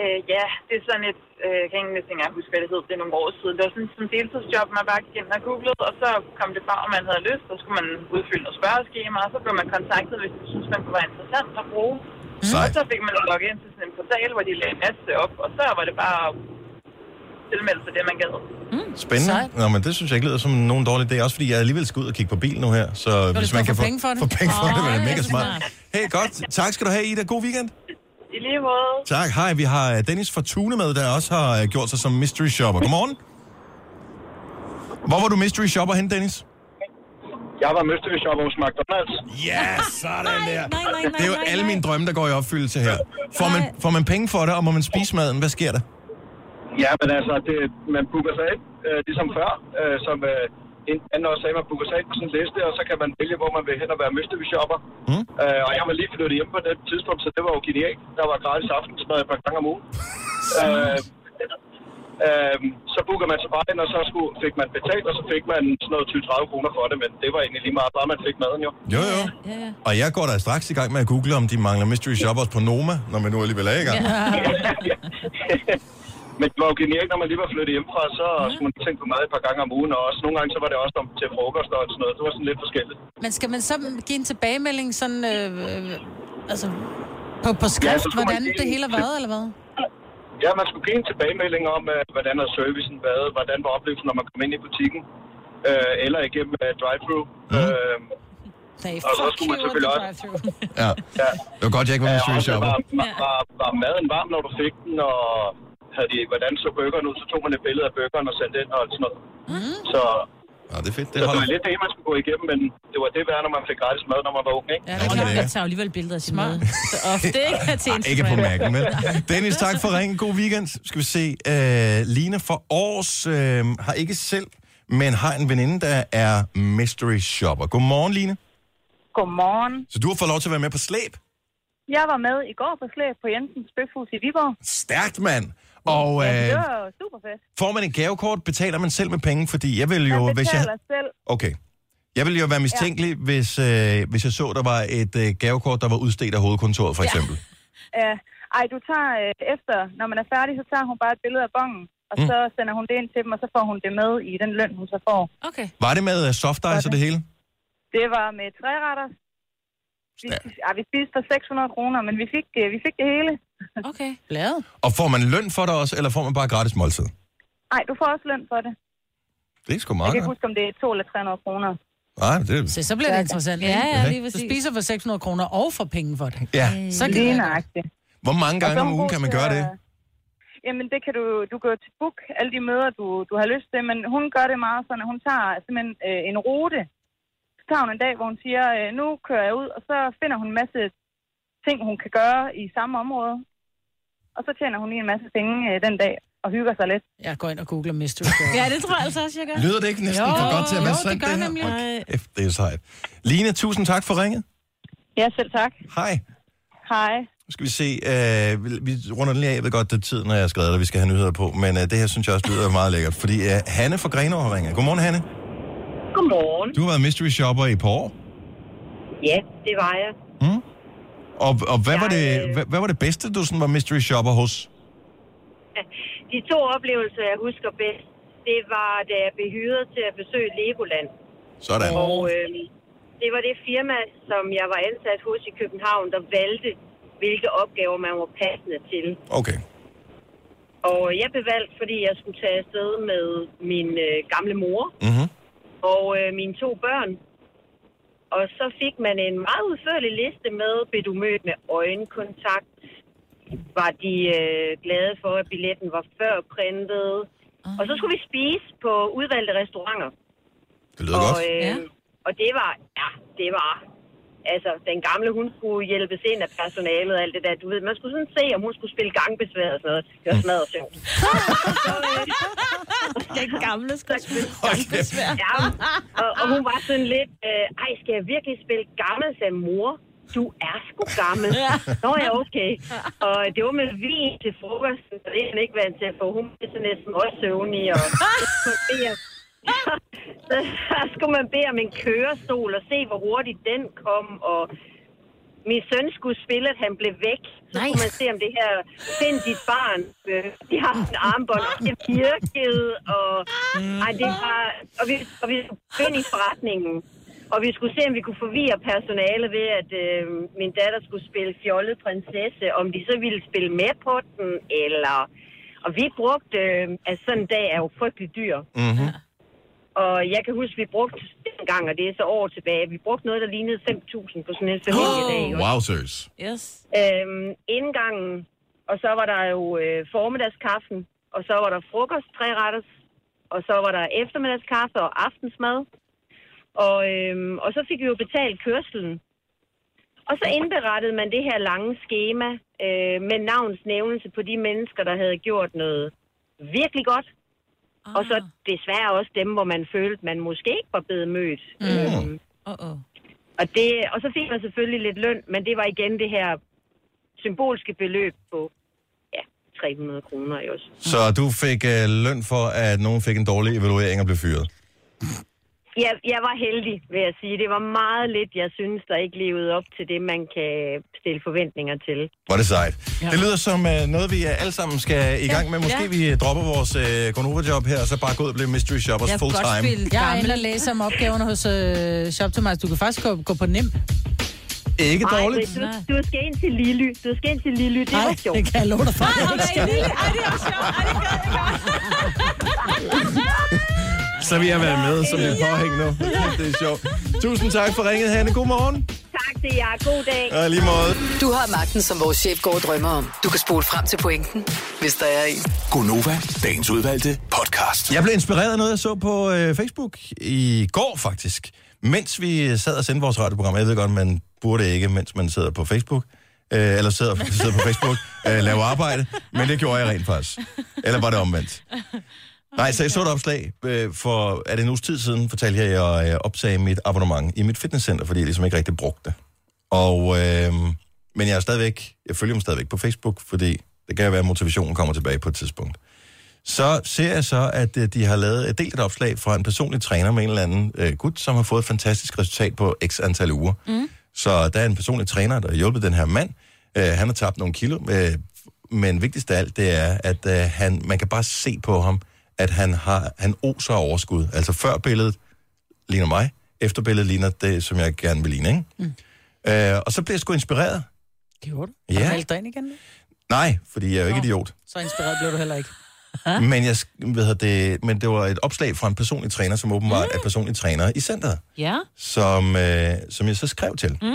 S8: øh, ja, det er sådan et, øh, jeg kan ikke engang huske, hvad det hed, det er nogle år siden. Det var sådan et deltidsjob, man bare gik ind og googlede, og så kom det frem, om man havde lyst, så skulle man udfylde noget spørgeskema, og så blev man kontaktet, hvis man synes, man kunne være interessant at bruge. Og
S1: Sejt.
S8: så fik man logge ind til sådan en portal, hvor de lagde en masse op, og så var det bare tilmelde sig det, man gad.
S1: Spændende.
S3: Sejt.
S1: Nå, men det synes jeg ikke lyder som nogen dårlig idé. Også fordi jeg alligevel skal ud og kigge på bil nu her. Så hvis
S3: du
S1: man kan få
S3: penge for det?
S1: få penge for det, vil det
S3: det er
S1: mega smart.
S3: smart.
S1: Hey, godt. Tak skal du have, Ida. God weekend.
S8: I lige måde.
S1: Tak. Hej, vi har øh, Dennis fra Tune med, der også har øh, gjort sig som mystery shopper. Godmorgen. Hvor var du mystery shopper hen, Dennis?
S9: Jeg var mystery shopper hos McDonald's.
S1: Ja, sådan der.
S2: Nej, nej, nej,
S1: Det er jo
S2: nej,
S1: alle
S2: nej.
S1: mine drømme, der går i opfyldelse her. Får man, får man penge for det, og må man spise maden? Hvad sker der?
S9: Ja, men altså, det, man booker sig ind, øh, ligesom før, øh, som øh, en anden sagde, man booker sig ind på sådan en liste, og så kan man vælge, hvor man vil hen og være mystery shopper.
S1: Mm.
S9: Øh, og jeg var lige flyttet hjem på det tidspunkt, så det var jo genialt. Der var gratis aftensmad et par gange om ugen. *laughs* øh, øh, så booker man sig bare ind, og så skulle, fik man betalt, og så fik man sådan noget 20-30 kroner for det, men det var egentlig lige meget, bare man fik maden jo.
S1: Jo, jo. Og jeg går da straks i gang med at google, om de mangler mystery shoppers på Noma, når man nu alligevel er i gang. *laughs* *laughs*
S9: Men det var jo genialt, når man lige var flyttet hjemmefra, så skulle man tænke på mad et par gange om ugen, og også nogle gange så var det også om til frokost og sådan noget. Det var sådan lidt forskelligt.
S3: Men skal man så give en tilbagemelding sådan, øh, øh, altså, på, på
S9: Ja,
S3: skrift,
S9: man
S3: hvordan det hele har været, eller hvad?
S9: Ja, man skulle give en tilbagemelding om, øh, hvordan har servicen været, hvordan var oplevelsen, når man kom ind i butikken, øh, eller igennem uh, drive-thru.
S1: Mhm.
S9: Øh, Og så skulle man selvfølgelig også-.
S1: Ja.
S9: ja.
S1: Det var godt, jeg ikke var
S9: Ja,
S1: mystery
S9: og var, var, var, var maden varm, når du fik den, og havde de, hvordan så burgeren ud, så tog man et billede af burgeren og sendte ind og sådan noget. Mm. Så,
S1: Ja, det er fedt.
S9: så
S1: Det
S9: det var lidt det, man skulle gå igennem, men det var det værd, når man fik gratis mad, når man var ung, ikke?
S3: Ja,
S2: Og
S3: det er
S2: jeg,
S3: klart.
S2: jeg tager alligevel billeder af sin mad. Så ofte, ikke? *laughs* Til
S1: Ej, ikke på mærken, vel? *laughs* Dennis, tak for ringen. God weekend. Skal vi se. Uh, Line for års uh, har ikke selv, men har en veninde, der er mystery shopper. Godmorgen, Line.
S10: Godmorgen.
S1: Så du har fået lov til at være med på slæb.
S10: Jeg var med i går på slæb på Jensens Bøfhus i Viborg.
S1: Stærkt, mand. Og
S10: Ja, det var super fedt.
S1: får man et gavekort, betaler man selv med penge? Fordi jeg vil jo...
S10: Jeg
S1: Hvis jeg,
S10: selv.
S1: okay. Jeg ville jo være mistænkelig, ja. hvis, øh, hvis jeg så, der var et øh, gavekort, der var udstedt af hovedkontoret, for eksempel.
S10: Ja. Ej, du tager øh, efter, når man er færdig, så tager hun bare et billede af bongen, og
S1: Mm.
S10: så sender hun det ind til dem, og så får hun det med i den løn, hun så får.
S2: Okay.
S1: Var det med øh, soft ice og det hele?
S10: Det var med tre retter. Vi, ja, vi spiste for 600 kroner, men vi fik, øh, vi fik det hele.
S2: Okay.
S3: Bladet.
S1: Og får man løn for det også, eller får man bare gratis måltid?
S10: Nej, du får også løn for det.
S1: Det er sgu
S10: Jeg
S1: meget
S10: kan ikke huske, om det er 2 eller 300 kroner.
S1: Nej, det er...
S3: Så, så bliver det interessant.
S2: Ja, ja, lige
S3: Du
S2: præcis.
S3: spiser for 600 kroner og får penge for det.
S1: Ja.
S3: Så kan
S10: Lige
S3: det
S10: nøjagtigt.
S1: Hvor mange gange
S10: så
S1: om
S10: hun
S1: ugen kan man gøre det?
S10: Jamen, det kan du, du gå til book, alle de møder, du, du har lyst til, men hun gør det meget sådan, at hun tager simpelthen øh, en rute. Så tager hun en dag, hvor hun siger, øh, nu kører jeg ud, og så finder hun en masse ting, hun kan gøre i samme område. Og så tjener hun lige en masse penge øh, den dag og hygger sig lidt.
S3: Jeg går ind og googler mystery shopper.
S2: Ja, det tror jeg altså også, jeg gør.
S1: Lyder det ikke næsten
S3: Jo,
S1: for godt til at være
S3: jo, det
S1: sandt,
S3: gør
S1: det,
S3: nemlig.
S1: her? Hold kæft, det er sejt. Line, tusind tak for ringet.
S10: Ja, selv tak.
S1: Hej.
S10: Hej.
S1: Nu skal vi se. Øh, vi- vi runder den lige af. Jeg ved godt, det er tid, når jeg har skrevet det, vi skal have nyheder på. Men øh, det her synes jeg også lyder meget lækkert. Fordi øh, Hanne fra Grenaa har ringet. Godmorgen, Hanne.
S11: Godmorgen.
S1: Du har været mystery shopper i et par år.
S11: Ja, det var jeg.
S1: Mm? Og, og hvad, var
S11: Jeg,
S1: det,
S11: øh,
S1: hvad, hvad var det bedste, du sådan var mystery shopper hos? *laughs*
S11: De to oplevelser, jeg husker bedst, det var, da jeg blev hyret til at besøge Legoland.
S1: Sådan.
S11: Og øh, det var det firma, som jeg var ansat hos i København, der valgte, hvilke opgaver man var passende til.
S1: Okay.
S11: Og jeg blev valgt, fordi jeg skulle tage afsted med min øh, gamle mor
S1: Mm-hmm.
S11: og øh, mine to børn. Og så fik man en meget udførlig liste med, blev du mødt med øjenkontakt? Var de øh, glade for, at billetten var før printet? Og så skulle vi spise på udvalgte restauranter.
S1: Det lyder
S11: og,
S1: godt.
S11: Øh,
S2: Ja.
S11: og det var, ja, det var, altså, den gamle, hun skulle hjælpes ind af personalet og alt det der, du ved, man skulle sådan se, om hun skulle spille gangbesvær og sådan noget. Det var smadret sjovt. *laughs*
S2: Den gamle skal spille gangbesvær.
S11: Ja, og, og hun var sådan lidt, øh, ej, skal jeg virkelig spille gammel, sagde mor? Du er sgu gammel. Nå ja, okay. Og det var med vin til frokosten, så det er han ikke vant til at få. Hun blev sådan lidt småsøvnig, og *laughs* så, skulle man bede om en kørestol og se, hvor hurtigt den kom, og min søn skulle spille, at han blev væk. Så
S2: Nej.
S11: skulle man se, om det her find dit barn. De har en armbånd, og det virkede, og, ej, det var, og, vi, og vi skulle ind i forretningen. Og vi skulle se, om vi kunne forvirre personale ved, at øh, min datter skulle spille fjollet prinsesse, om de så ville spille med på den, eller... Og vi brugte... Øh, altså sådan en dag er jo frygtelig dyr.
S1: Mm-hmm.
S11: Og jeg kan huske, vi brugte dengang, og det er så år tilbage, vi brugte noget, der lignede 5.000 på sådan en familiedag.
S2: Oh.
S11: ikke?
S1: Wow, seriøs.
S2: Yes.
S11: Øhm, indgangen, og så var der jo øh, formiddagskaffen, og så var der frokost, tre retters, og så var der eftermiddagskaffe og aftensmad. Og, øhm, og så fik vi jo betalt kørselen. Og så indberettede man det her lange schema øh, med navnsnævnelse på de mennesker, der havde gjort noget virkelig godt. Ah. Og så desværre også dem, hvor man følte, man måske ikke var blevet mødt.
S2: Mm.
S11: Øhm, og, det, og så fik man selvfølgelig lidt løn, men det var igen det her symbolske beløb på ja, 300 kroner i også.
S1: Så du fik øh, løn for, at nogen fik en dårlig evaluering og blev fyret?
S11: Jeg, jeg var heldig, vil jeg sige. Det var meget lidt, jeg synes, der ikke levede op til det, man kan stille forventninger til.
S1: Hvor er det sejt. Ja. Det lyder som uh, noget, vi uh, alle sammen skal i gang med. Måske ja. vi dropper vores uh, Gonova-job her, og så bare gå ud og blive mystery shoppers full time.
S3: Jeg er inde og læse om opgaverne hos øh, Shop to Mars. Du kan faktisk gå, gå på nem.
S1: Ikke
S11: Ej,
S1: dårligt.
S11: Du, du skal ind til Lily. Du skal ind til Lily. Det var sjovt.
S3: det kan jeg love dig for.
S2: Ej, okay, lille. Ej, det er også sjovt. Ej, det gad jeg godt.
S1: Så vi har været med som en påhæng nu. Det er sjovt. Tusind tak for ringet, Hanne. God morgen.
S11: Tak til jer. God dag.
S1: Og lige måde.
S5: Du har magten, som vores chef går og drømmer om. Du kan spole frem til pointen, hvis der er en.
S4: Gonova, dagens udvalgte podcast.
S1: Jeg blev inspireret af noget, jeg så på øh, Facebook i går faktisk. Mens vi sad og sendte vores radioprogram. Jeg ved godt, man burde ikke, mens man sidder på Facebook. Øh, eller sidder, *laughs* sidder på Facebook, øh, lave arbejde. Men det gjorde jeg rent faktisk. Eller var det omvendt? Nej, så jeg så et opslag øh, for, er det en uges tid siden, fortalte jeg, at jeg øh, opsagde mit abonnement i mit fitnesscenter, fordi jeg ligesom ikke rigtig brugte det. Og, øh, men jeg er stadigvæk, jeg følger dem stadigvæk på Facebook, fordi det kan være, at motivationen kommer tilbage på et tidspunkt. Så ser jeg så, at øh, de har lavet et delt et opslag fra en personlig træner med en eller anden øh, gut, som har fået et fantastisk resultat på x antal uger. Mm. Så der er en personlig træner, der har hjulpet den her mand. Øh, han har tabt nogle kilo, øh, men vigtigst af alt, det er, at øh, han, man kan bare se på ham, at han har han oser overskud. Altså før billedet ligner mig, efter billedet ligner det, som jeg gerne vil ligne, ikke? Mm. Øh, og så bliver jeg sgu inspireret.
S3: Gjorde du?
S1: Ja.
S3: Har du meldt dig ind igen?
S1: Nej, fordi jeg er jo ikke idiot.
S3: Så inspireret blev du heller ikke. *laughs*
S1: Men, jeg, hedder det, men det var et opslag fra en personlig træner, som åbenbart er personlig træner i centret,
S2: Ja.
S1: som, øh, som jeg så skrev til.
S2: Mm.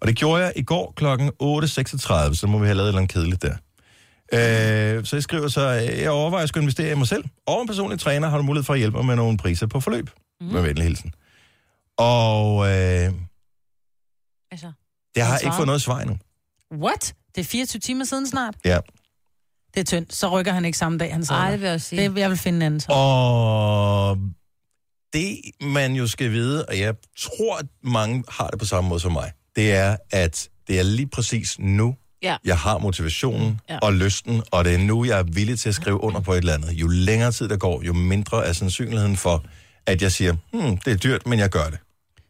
S1: Og det gjorde jeg i går kl. 8.36, så må vi have lavet et eller andet kedeligt der. Øh, så jeg skriver så, øh, jeg overvejer at skulle investere i mig selv. Og en personlig træner har du mulighed for at hjælpe mig med nogle priser på forløb. Mm. Med venlig hilsen. Og øh,
S2: Altså.
S1: jeg har
S3: Han
S1: ikke fået noget svar endnu.
S3: What? Det er 24 timer siden snart?
S1: Ja.
S3: Det er tyndt. Så rykker han ikke samme dag, han sidder
S2: Ej, det vil jeg også sige.
S3: Det, jeg vil finde en anden. Så.
S1: Og det, man jo skal vide, og jeg tror, at mange har det på samme måde som mig, det er, at det er lige præcis nu,
S2: Ja.
S1: jeg har motivationen
S2: Ja.
S1: og lysten, og det er nu, jeg er villig til at skrive under på et eller andet. Jo længere tid der går, jo mindre er sandsynligheden for, at jeg siger, hmm, det er dyrt, men jeg gør det.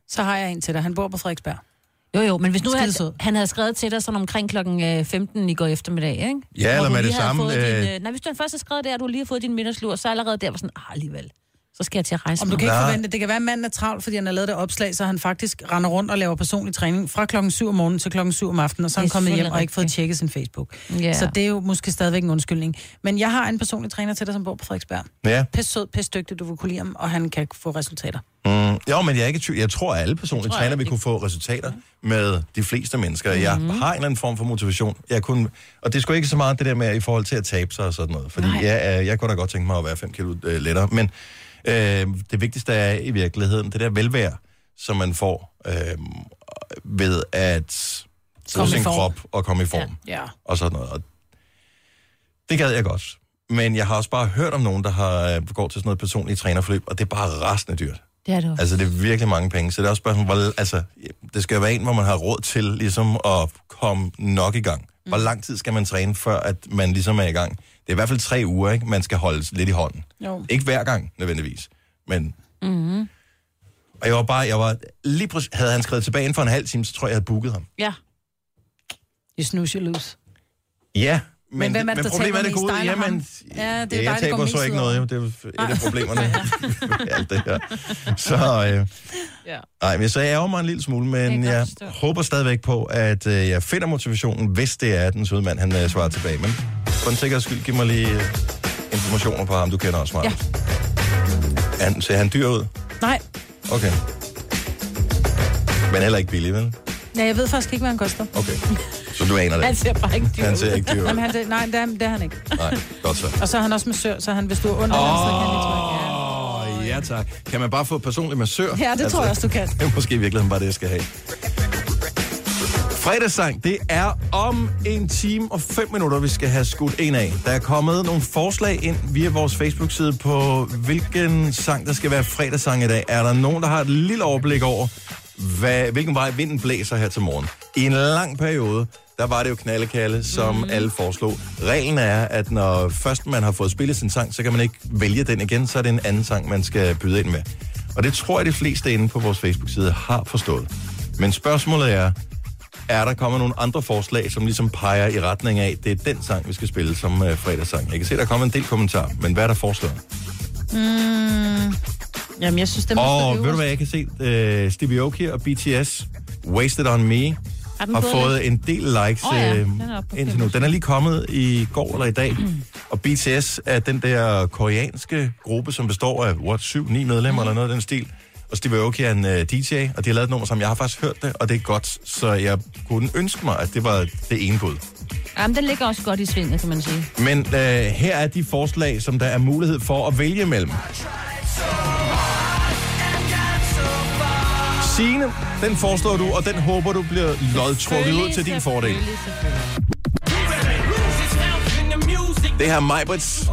S3: så har jeg en til dig. Han bor på Frederiksberg.
S2: Jo, jo, men hvis nu at han havde skrevet til dig sådan omkring klokken 15 i går eftermiddag, ikke?
S1: Ja,
S2: Hvor
S1: eller med det samme, øh,
S2: Din, øh, nej, hvis du først har skrevet der, at du lige har fået din middagslur, så allerede der var sådan, ah, alligevel. Så skal jeg til at rejse
S3: Om du kan ikke
S1: Nej.
S3: forvente, det kan være, at manden er travlt, fordi han har lavet det opslag, så han faktisk render rundt og laver personlig træning fra klokken 7 om morgenen til klokken 7 om aftenen, og så er han kommet hjem og ikke fået tjekket sin Facebook.
S2: Ja.
S3: Så det er jo måske stadigvæk en undskyldning. Men jeg har en personlig træner til dig, som bor på Frederiksberg.
S1: Ja.
S3: Pisse sød, pisse dygtig, du vil kunne lide ham, og han kan få resultater.
S1: Mm, jo, men jeg er ikke tvivl. Jeg tror, at alle personlige
S3: tror
S1: træner
S3: jeg
S1: vil kunne få resultater med de fleste mennesker. Jeg
S3: Mhm.
S1: har en eller anden form for motivation. Jeg kunne, og det er sgu ikke så meget det der med i forhold til at tabe sig og sådan noget. Fordi jeg, er- jeg kunne da godt tænke mig at være 5 kilo øh, lettere. Men øh, det vigtigste er i virkeligheden det der velvære, som man får øh, ved at bruge sin
S3: form.
S1: krop og komme i form.
S3: Ja.
S1: Og sådan noget. Og det gad jeg godt. Men jeg har også bare hørt om nogen, der har øh, går til sådan noget personligt trænerforløb, og det er bare rasende dyrt.
S2: Det er det også.
S1: Altså, det er virkelig mange penge. Så det er også spørgsmål, hvor, altså, det skal være en, hvor man har råd til ligesom at komme nok i gang. Hvor lang tid skal man træne, før at man ligesom er i gang? Det er i hvert fald tre uger, ikke? Man skal holde lidt i hånden.
S3: Jo.
S1: Ikke hver gang, nødvendigvis. Men,
S2: Mm-hmm.
S1: og jeg var bare, jeg var lige præcis, havde han skrevet tilbage inden for en halv time, så tror jeg, jeg havde booket ham.
S2: Ja.
S3: You lose.
S1: Ja, men,
S3: Men hvem er det,
S1: men problemet er, det gode. Jamen?
S3: Ja, det er
S1: jeg
S3: der går
S1: taber så ikke noget. Det er et af problemerne. med *laughs* *laughs* alt det her. Så, øh,
S2: Ja.
S1: nej, men så jeg ærger mig en lille smule, men
S2: jeg
S1: jeg
S2: forstå.
S1: håber stadigvæk på, at øh, jeg finder motivationen, hvis det er, at den søde mand, han øh, svarer tilbage. Men for en sikkerheds skyld, giv mig lige øh, informationer på ham, du kender også, Mark.
S3: Ja.
S1: Han, ser han dyr ud?
S3: Nej,
S1: Okay. Men heller ikke billig, vel?
S3: ja, jeg ved faktisk ikke, hvad han koster.
S1: Okay. *laughs* Så du aner det.
S2: Han ser bare ikke dyr
S1: Han ser ikke dyr ud.
S3: Jamen, han, nej, det er, det er han ikke.
S1: Nej, godt så.
S3: Og så er han også med sør, så han, hvis du er under oh. så kan han lige trykke. Ja.
S1: Åh, ja tak. Kan man bare få personlig massør? Altså,
S3: Ja, det tror jeg også, du kan.
S1: Det er måske i virkeligheden bare det, jeg skal have. Fredagssang, det er om en time og fem minutter, vi skal have skudt en af. Der er kommet nogle forslag ind via vores Facebook-side på, hvilken sang, der skal være fredagssang i dag. Er der nogen, der har et lille overblik over, hvad, hvilken vej vinden blæser her til morgen? I en lang periode, der var det jo knaldekalde, som mm. alle foreslog. Reglen er, at når først man har fået spillet sin sang, så kan man ikke vælge den igen, så er det en anden sang, man skal byde ind med. Og det tror jeg, de fleste inde på vores Facebook-side har forstået. Men spørgsmålet er, er der kommet nogle andre forslag, som ligesom peger i retning af, det er den sang, vi skal spille som uh, fredagssang. Jeg kan se, der er kommet en del kommentarer, men hvad er der foreslået?
S3: Mm. Jamen, jeg synes, det må
S1: Og ved du, hvad jeg kan se? Uh, Stevie Aoki og BTS, Wasted On Me,
S2: Har fået
S1: en del likes
S2: Åh ja,
S1: øh,
S2: den er
S1: indtil nu. Den er lige kommet i går eller i dag. *clears throat* Og BTS er den der koreanske gruppe, som består af, what, syv, ni medlemmer eller noget af den stil. Og Steve Aoki er en uh, DJ, og de har lavet et nummer, som jeg har faktisk hørt det, og det er godt. Så jeg kunne ønske mig, at det var det ene bud.
S2: Jamen, den ligger også godt i svinget, kan man sige.
S1: Men uh, her er de forslag, som der er mulighed for at vælge mellem. Signe, den foreslår du, og den håber du bliver lodtrukket ud til din fordel. Det her er Majbrits.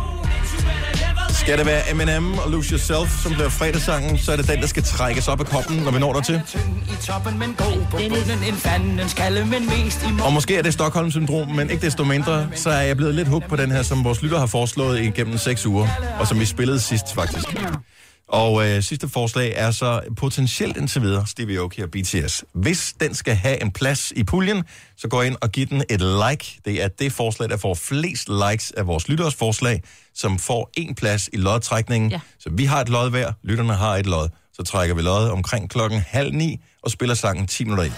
S1: Skal det være Eminem og Lose Yourself, som bliver fredagssangen, så er det den, der skal trækkes op af koppen, når vi når
S6: mest i
S1: Og måske er det Stockholm-syndrom, men ikke desto mindre, så er jeg blevet lidt hooked på den her, som vores lytter har foreslået igennem seks uger, og som vi spillede sidst faktisk. Og øh, sidste forslag er så potentielt indtil videre Stevie Aoki og BTS. Hvis den skal have en plads i puljen, så gå ind og giv den et like. Det er det forslag, der får flest likes af vores lytters forslag, som får en plads i lodtrækningen. Ja. Så vi har et lod hver, lytterne har et lod. Så trækker vi lod omkring klokken halv ni og spiller sangen 10 minutter i.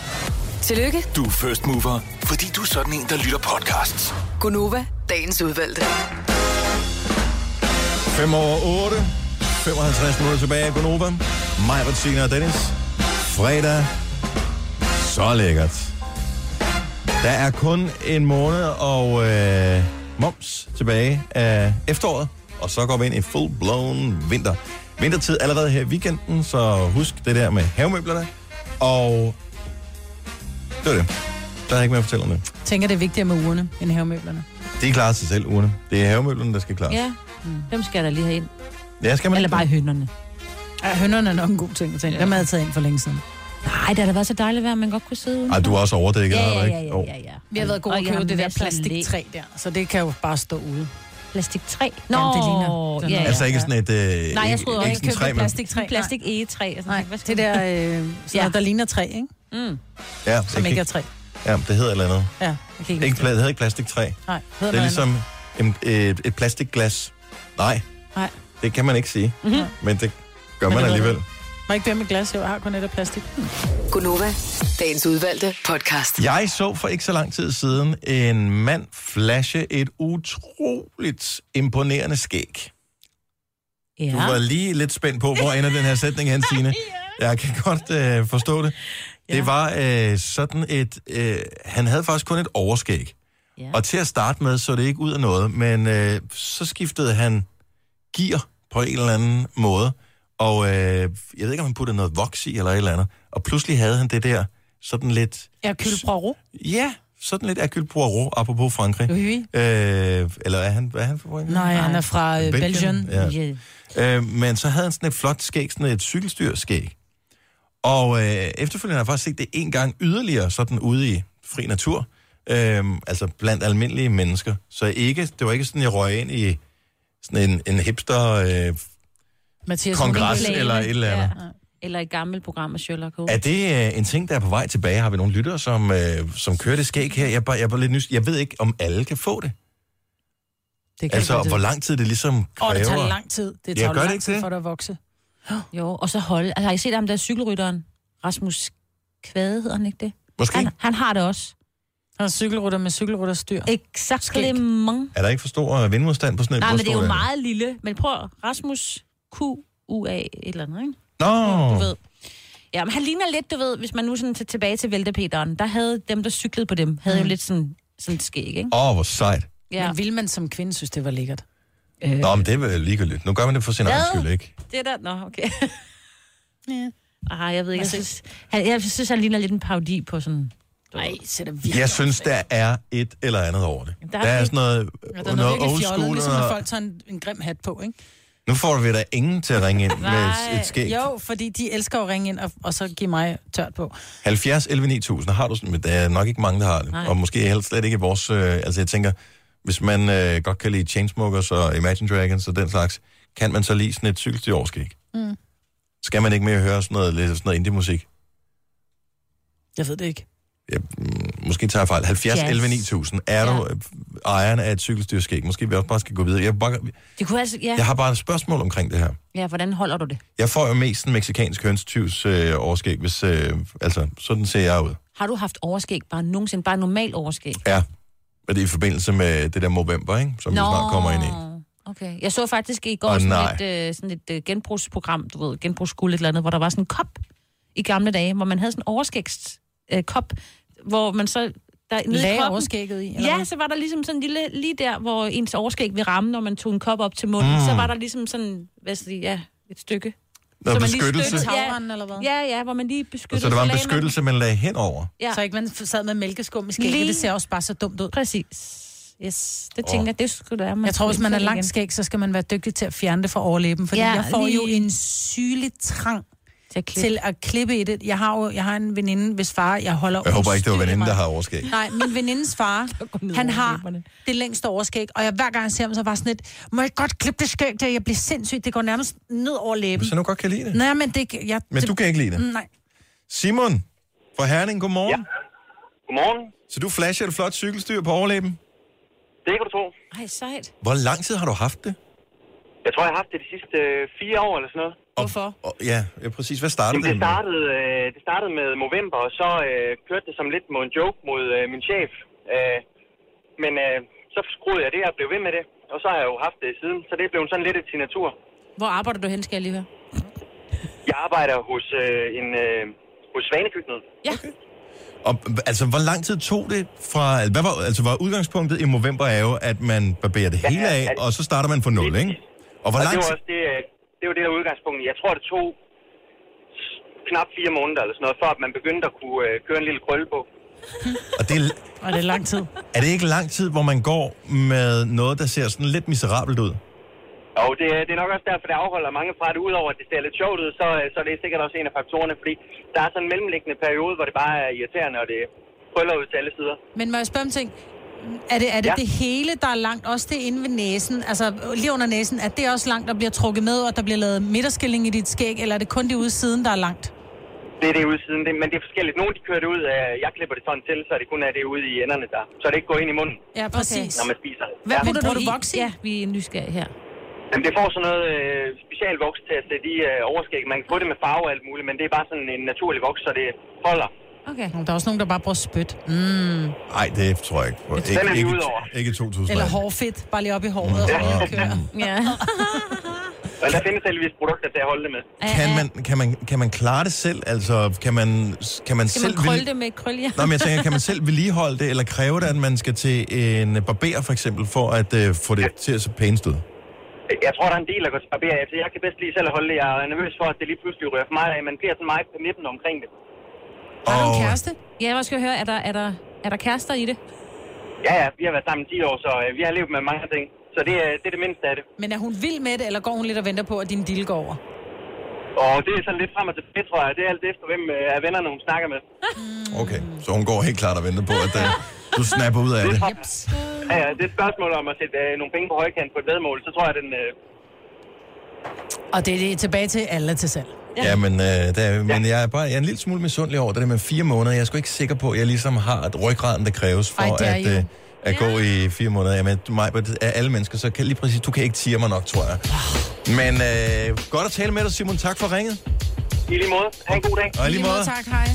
S5: Tillykke,
S4: Du er first mover, fordi du er sådan en, der lytter podcasts.
S5: Gunova, dagens udvalgte.
S1: 5 over 8. 55 minutter tilbage af Gonova. Mig, Bettina og Dennis. Fredag. Så lækkert. Der er kun en måned og øh, moms tilbage af efteråret. Og så går vi ind i full-blown vinter. Vintertid allerede her i weekenden, så husk det der med havemøblerne. Og det var det. Der er ikke mere at fortælle om det.
S3: Jeg tænker, det er vigtigere med ugerne end havemøblerne.
S1: De klarer sig selv, ugerne. Det er havemøblerne, der skal klare
S2: Ja, dem skal der lige have ind.
S1: Ja, skal man
S2: Eller
S1: ikke
S2: bare hønderne.
S3: Ja, hønderne er nok en god ting at tænke. Dem havde jeg taget ind for længe siden.
S2: Nej, det har da været så dejligt vejr, man godt kunne sidde udenfor.
S1: Ej, du er også overdækket,
S2: Ja, ja,
S1: ikke?
S2: ja,
S1: Jo.
S2: ja, ja.
S3: Vi har været gode
S2: Og
S3: at købe det der plastiktræ der, så det kan jo bare stå ude.
S2: Plastiktræ?
S3: Nå,
S2: Nå,
S3: det ligner
S2: ja, ja.
S1: Altså ikke sådan et... Øh,
S2: Nej, jeg
S1: ikke-
S2: troede
S1: ikke træ, men-
S3: plastiktræ.
S2: Plastik egetræ. Altså,
S3: Nej, det der, øh, sådan
S2: Ja.
S3: der ligner træ, ikke?
S2: Mm.
S1: Ja,
S3: Som ikke er træ.
S1: Ja, det hedder et eller andet.
S3: Ja, jeg kan ikke
S1: Ikke, det hedder ikke plastiktræ.
S3: Nej,
S1: Det er ligesom en, et, et plastikglas. Nej,
S3: Nej.
S1: Det kan man ikke sige.
S3: Mhm.
S1: Men det gør
S3: Men
S1: man alligevel.
S3: Må ikke være med glas, jeg har kun et af plastik.
S5: Gunova, dagens udvalgte podcast.
S1: Jeg så for ikke så lang tid siden en mand flashe et utroligt imponerende skæg.
S2: Ja.
S1: Du var lige lidt spændt på, hvor ender den her sætning hen, Signe. *laughs* Jeg kan godt øh, forstå det. Det var øh, sådan et... Øh, han havde faktisk kun et overskæg.
S2: Ja.
S1: Og til at starte med, så det ikke ud af noget, men øh, så skiftede han gear på en eller anden måde. Og øh, jeg ved ikke, om han puttede noget voks i eller et eller andet. Og pludselig havde han det der sådan lidt...
S3: Hercule Poirot.
S1: Ja, sådan lidt Hercule Poirot, apropos Frankrig.
S3: Oui, oui.
S1: Øh, eller er han, hvad er han for Frankrig?
S3: Nej, han er fra øh, Belgien.
S1: Ja.
S2: Ja.
S1: Øh, men så havde han sådan et flot skæg, sådan et cykelstyrskæg. Og øh, efterfølgende har jeg faktisk set det en gang yderligere, sådan ude i fri natur. Øh, altså blandt almindelige mennesker. Så ikke, det var ikke sådan, jeg røg ind i sådan en, en hipster øh,
S3: Mathias
S1: kongres
S2: Reklame.
S1: eller et eller andet.
S2: Ja. Eller et gammelt program med Sherlock Holmes.
S1: Er det øh, en ting, der er på vej tilbage? Har vi nogle lyttere, som, øh, som kører det skæg her? Jeg er, bare, jeg er bare lidt nys- Jeg ved ikke, om alle kan få det.
S3: Det kan
S1: Altså,
S3: ikke
S1: hvor lang tid det ligesom
S3: Åh,
S1: kræver.
S3: det tager lang tid. Det
S1: Ja,
S3: tager
S1: gør det
S3: lang
S1: ikke
S3: tid
S1: det?
S3: for dig at vokse.
S2: Jo, og så holde. Altså, har I set ham der cykelrytteren? Rasmus Kvade hedder han ikke det?
S1: Måske.
S2: Han, han har det også.
S3: Han er cykelrytter med cykelrytterstyr.
S2: Exakt.
S3: Skæg.
S1: Er der ikke for stor øh, vindmodstand på sådan et
S2: Nej, men det er jo
S1: bryststål?
S2: meget lille. Men prøv, Rasmus Q-U-A et eller andet, ikke?
S1: Nå,
S2: Du ved. Ja, men han ligner lidt, du ved, hvis man nu sådan til, tilbage til Væltepeteren, der havde dem, der cyklede på dem, havde jo lidt sådan, sådan et skæg, ikke?
S1: åh, oh, hvor sejt.
S2: Ja.
S3: Men vil man som kvinde synes, det var lækkert?
S2: Øh,
S1: Nå, men det er vel ligegyldigt. Nu gør man det for sin egen skyld, ikke?
S2: Det er der... Nå, okay. ja. *laughs* Ah, jeg ved ikke. Jeg synes, han, jeg synes, han ligner lidt en parodi på sådan...
S3: Nej, så er det virkelig
S1: Jeg synes, der er et eller andet over det.
S2: Der
S1: Der
S2: er
S1: er
S2: lidt-
S1: sådan noget,
S3: Ja, der er
S1: noget
S3: noget
S1: old
S3: virkelig fjollet,
S1: school.
S3: ligesom når folk tager en, en grim hat på, ikke?
S1: Nu får vi da ingen til at ringe ind med et, et skæg.
S3: Jo, fordi de elsker at ringe ind og, og så give mig tørt på.
S1: 70 11 9000 har du sådan, men der er nok ikke mange, der har det.
S3: Nej.
S1: Og måske helst slet ikke i vores... Øh, altså jeg tænker, hvis man øh, godt kan lide Chainsmokers og Imagine Dragons og den slags, kan man så lide sådan et cykelstyrårskæg?
S3: Mm.
S1: Skal man ikke mere høre sådan noget, lidt sådan noget indie-musik?
S3: Jeg ved det ikke.
S1: Ja, mm, måske tager jeg fejl. 70
S2: Jazz.
S1: 11 9000. Er ja. du øh, ejeren af et cykelstyrskæg? Måske vi også bare skal gå videre. Jeg, bare,
S2: Det kunne altså... Ja.
S1: jeg har bare et spørgsmål omkring det her.
S2: ja, hvordan holder du det?
S1: Jeg får jo mest en meksikansk hønstyvs øh, overskæg, hvis... Øh, altså, sådan ser jeg ud.
S2: Har du haft overskæg bare nogensinde? Bare normal overskæg?
S1: Ja. Og det er i forbindelse med det der Movember, ikke? Som vi snart kommer ind i.
S2: Okay. Jeg så faktisk i går
S1: Åh,
S2: sådan,
S1: nej.
S2: et, øh, sådan et øh, genbrugsprogram, du ved, genbrugsskuld et eller andet, hvor der var sådan en kop i gamle dage, hvor man havde sådan en overskægskop, øh, kop, hvor man så... Der, nede
S3: Lagde
S2: koppen-
S3: overskægget i, eller
S2: Ja,
S3: hvad?
S2: så var der ligesom sådan en lille, lige der, hvor ens overskæg vil ramme, når man tog en kop op til munden,
S1: Mm.
S2: så var der ligesom sådan, hvad skal jeg sige, ja, et stykke.
S1: Noget
S2: man lige
S1: beskyttelse.
S2: støttede-
S3: Tagrenden, eller hvad?
S2: Ja, ja, hvor man lige
S1: Og
S2: beskyttede.
S1: så der var en
S2: så man-
S1: beskyttelse, man lagde henover.
S2: Ja.
S3: Så ikke man sad med mælkeskum i skægget,
S2: Lige-
S3: det ser også bare så dumt ud.
S2: Præcis. Yes, det tænker jeg, det skulle være. man
S3: Jeg tror, hvis man er langt skæg, så skal man være dygtig til at fjerne det fra overlæben, fordi
S2: Ja,
S3: ja, jeg får
S2: lige-
S3: jo en sygelig trang
S2: til at,
S3: til at klippe i det. Jeg har jo jeg har en veninde, hvis far, jeg holder
S1: Jeg håber ikke, det var veninden, der har overskæg.
S3: Nej, min venindes far, *laughs* han har det længste overskæg, og jeg, hver gang jeg ser ham, så var sådan lidt, må jeg godt klippe det skæg der? Jeg bliver sindssyg, det går nærmest ned over læben.
S1: Jeg nu godt kan lide det.
S3: Nej, men det... Jeg,
S1: Men
S3: det,
S1: du kan ikke lide det?
S3: Mm, Nej.
S1: Simon fra Herning, godmorgen. Ja.
S12: Godmorgen.
S1: Så du flasher et flot cykelstyr på overlæben.
S12: Det kan du tro.
S2: Ej, sejt.
S1: Hvor lang tid har du haft det?
S12: Jeg tror, jeg har haft det de sidste øh, fire år eller sådan noget.
S3: Hvorfor?
S1: Og, ja, ja, præcis. Hvad startede
S12: Jamen, det,
S1: med?
S12: startede, øh, det startede med Movember, og så øh, kørte det som lidt mod en joke mod øh, min chef. Øh, men øh, så skruede jeg det og blev ved med det. Og så har jeg jo haft det siden, så det blev sådan lidt et signatur.
S2: Hvor arbejder du hen, skal jeg lige høre?
S12: Jeg arbejder hos øh, en øh, hos Svanekøkkenet.
S2: Ja.
S1: Og, altså, hvor lang tid tog det fra... Hvad var, altså, var udgangspunktet i november er jo, at man barberer det hele af, og så starter man på nul, ikke? Og hvor
S12: og
S1: lang
S12: det var
S1: tid...
S12: også det, øh, det var det der udgangspunkt. Jeg tror, det tog knap fire måneder eller sådan noget, før at man begyndte at kunne øh, køre en lille krølle på. *laughs*
S1: Og det, er,
S3: Og det er lang tid.
S1: er det ikke lang tid, hvor man går med noget, der ser sådan lidt miserabelt ud?
S12: Og det, er- det er nok også derfor, det afholder mange fra det. Udover at det ser lidt sjovt ud, så, øh, så er det sikkert også en af faktorerne, fordi der er sådan en mellemliggende periode, hvor det bare er irriterende, og det krøller ud til alle sider.
S3: Men må jeg spørge om ting? Er det, er det
S12: Ja.
S3: det hele, der er langt? Også det inde ved næsen? Altså lige under næsen, er det også langt, der bliver trukket med, og der bliver lavet midterskilling i dit skæg? Eller er det kun det ude siden, der er langt?
S12: Det er det ude siden, det, men det er forskelligt. Nogle de kører det ud, øh, jeg klipper det sådan til, så det kun er det ude i enderne der. Så det ikke går ind i munden,
S3: Ja, præcis.
S12: når man spiser.
S3: Hvad
S12: ja.
S3: putter
S2: Bruger
S3: du
S2: du
S3: voks i?
S2: Ja, vi er nysgerrige her.
S12: Jamen, det får sådan noget øh, specialvoks til at sætte i øh, overskæg. Man kan få det med farve og alt muligt, men det er bare sådan en naturlig voks, så det holder.
S2: Okay.
S3: Der er også nogen, der bare bruger spyt. Mm.
S1: Nej, det tror jeg ikke.
S12: Den
S1: Ikke,
S12: er vi
S1: ikke,
S12: ude over.
S1: ikke i 2000.
S3: Eller hårfedt, bare lige op i håret.
S12: Ja.
S3: Og lige køre. *laughs*
S2: Ja. *laughs*
S12: Og der findes heldigvis produkter til at holde det med.
S1: Kan man, kan, man, kan man klare det selv? Altså, kan man, kan man
S2: Skal
S1: selv...
S2: man krølle
S1: vil-
S2: det med krøl, ja?
S1: Nå, men jeg tænker, kan man *laughs* selv vedligeholde det, eller kræve det, at man skal til en barber for eksempel, for at øh, få det til at se pænest ud?
S12: Jeg tror, der er en del, der går til barber. Altså, jeg kan bedst lige selv at holde det. Jeg er nervøs for, at det lige pludselig rører for mig af. Man bliver sådan meget på nippen omkring det.
S3: Har du en kæreste?
S2: Ja, jeg skal høre, er der, er, der, er der kærester i det?
S12: Ja, ja, vi har været sammen i 10 år, så øh, vi har levet med mange ting. Så det, er- det er det mindste af det.
S3: Men er hun vild med det, eller går hun lidt og venter på, at din deal går over?
S12: Og det er sådan lidt frem og tilbage, tror jeg. Det er alt efter, hvem øh, af vennerne, hun snakker med.
S1: Okay, så hun går helt klart og venter på, at øh, du snapper ud af det.
S12: Ja, ja, det er et spørgsmål om at sætte øh, nogle penge på højkant på et vedmål. Så tror jeg, den... Øh,
S3: Og det er det tilbage til alle til salg.
S1: Ja, men, øh, der, er- men jeg, er bare, jeg er en lille smule misundelig over det der med fire måneder. Jeg er sgu ikke sikker på, at jeg ligesom har et ryggraden, der kræves for
S3: Ej, det
S1: at, øh, at gå i fire måneder. Jamen, mig, af alle mennesker, så kan lige præcis, du kan ikke tire mig nok, tror jeg. Men øh, godt at tale med dig, Simon. Tak for ringet.
S12: I lige måde. Ha' en god dag.
S1: Og i lige måde.
S3: Tak, hej.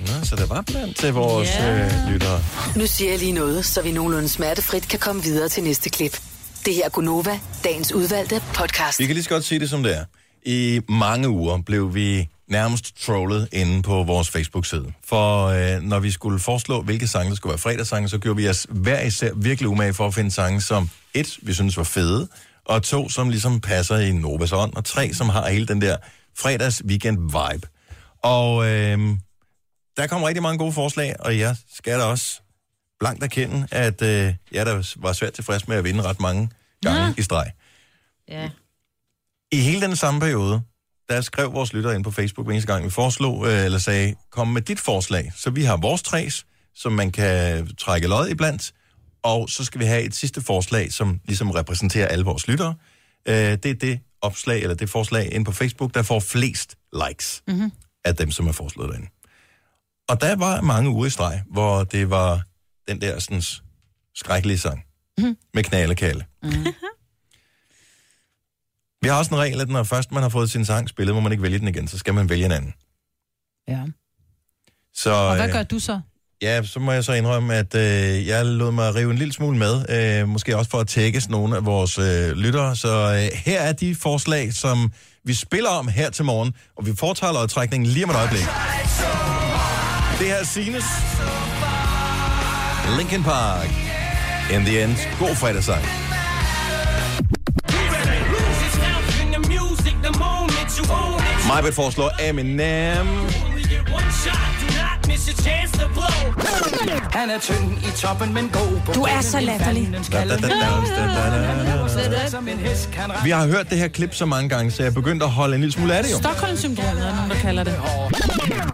S1: Nå, så der var blandt til vores
S5: Ja.
S1: øh, lyttere.
S5: Nu siger jeg lige noget, så vi nogenlunde smertefrit kan komme videre til næste klip. Det her er Gunova, dagens udvalgte podcast.
S1: Vi kan lige så godt sige det, som det er. I mange uger blev vi nærmest trollet inde på vores Facebook-side. For øh, når vi skulle foreslå, hvilke sange der skulle være fredagssange, så gjorde vi os hver især virkelig umage for at finde sange, som et, vi synes var fede, og to, som ligesom passer i Novas ånd, og tre, som har hele den der fredags weekend vibe. Og øh, der kom rigtig mange gode forslag, og jeg skal da også blankt erkende, at øh, jeg da var svært tilfreds med at vinde ret mange gange ja. i streg.
S2: Ja.
S1: I hele den samme periode, der skrev vores lyttere ind på Facebook hver eneste gang, vi foreslog, øh, eller sagde, kom med dit forslag. Så vi har vores træs, som man kan trække lod iblandt, og så skal vi have et sidste forslag, som ligesom repræsenterer alle vores lyttere. Øh, det er det opslag, eller det forslag ind på Facebook, der får flest likes
S3: Mm-hmm.
S1: af dem, som er foreslået derinde. Og der var mange uger i streg, hvor det var den der sådan, skrækkelige sang
S3: Mhm.
S1: med knalekalle.
S3: Mm.
S1: Vi har også en regel, at når først man har fået sin sang spillet, må man ikke vælge den igen, så skal man vælge en anden.
S3: Ja.
S1: Så,
S3: Og hvad
S1: øh,
S3: gør du så?
S1: Ja, så må jeg så indrømme, at øh, jeg lod mig rive en lille smule med. Øh, måske også for at tækkes nogle af vores øh, lyttere. Så øh, her er de forslag, som vi spiller om her til morgen. Og vi foretager lodtrækningen lige om et øjeblik. Det her er Sines. Linkin Park. In the end. God fredagssang. Majbet foreslår Eminem.
S6: Han er tynd i toppen, men god
S3: Du er så latterlig.
S1: Vi har hørt det her klip så mange gange, så jeg er begyndt at holde en lille smule af det jo.
S3: Stockholm-syndromet er nogen, der kalder det.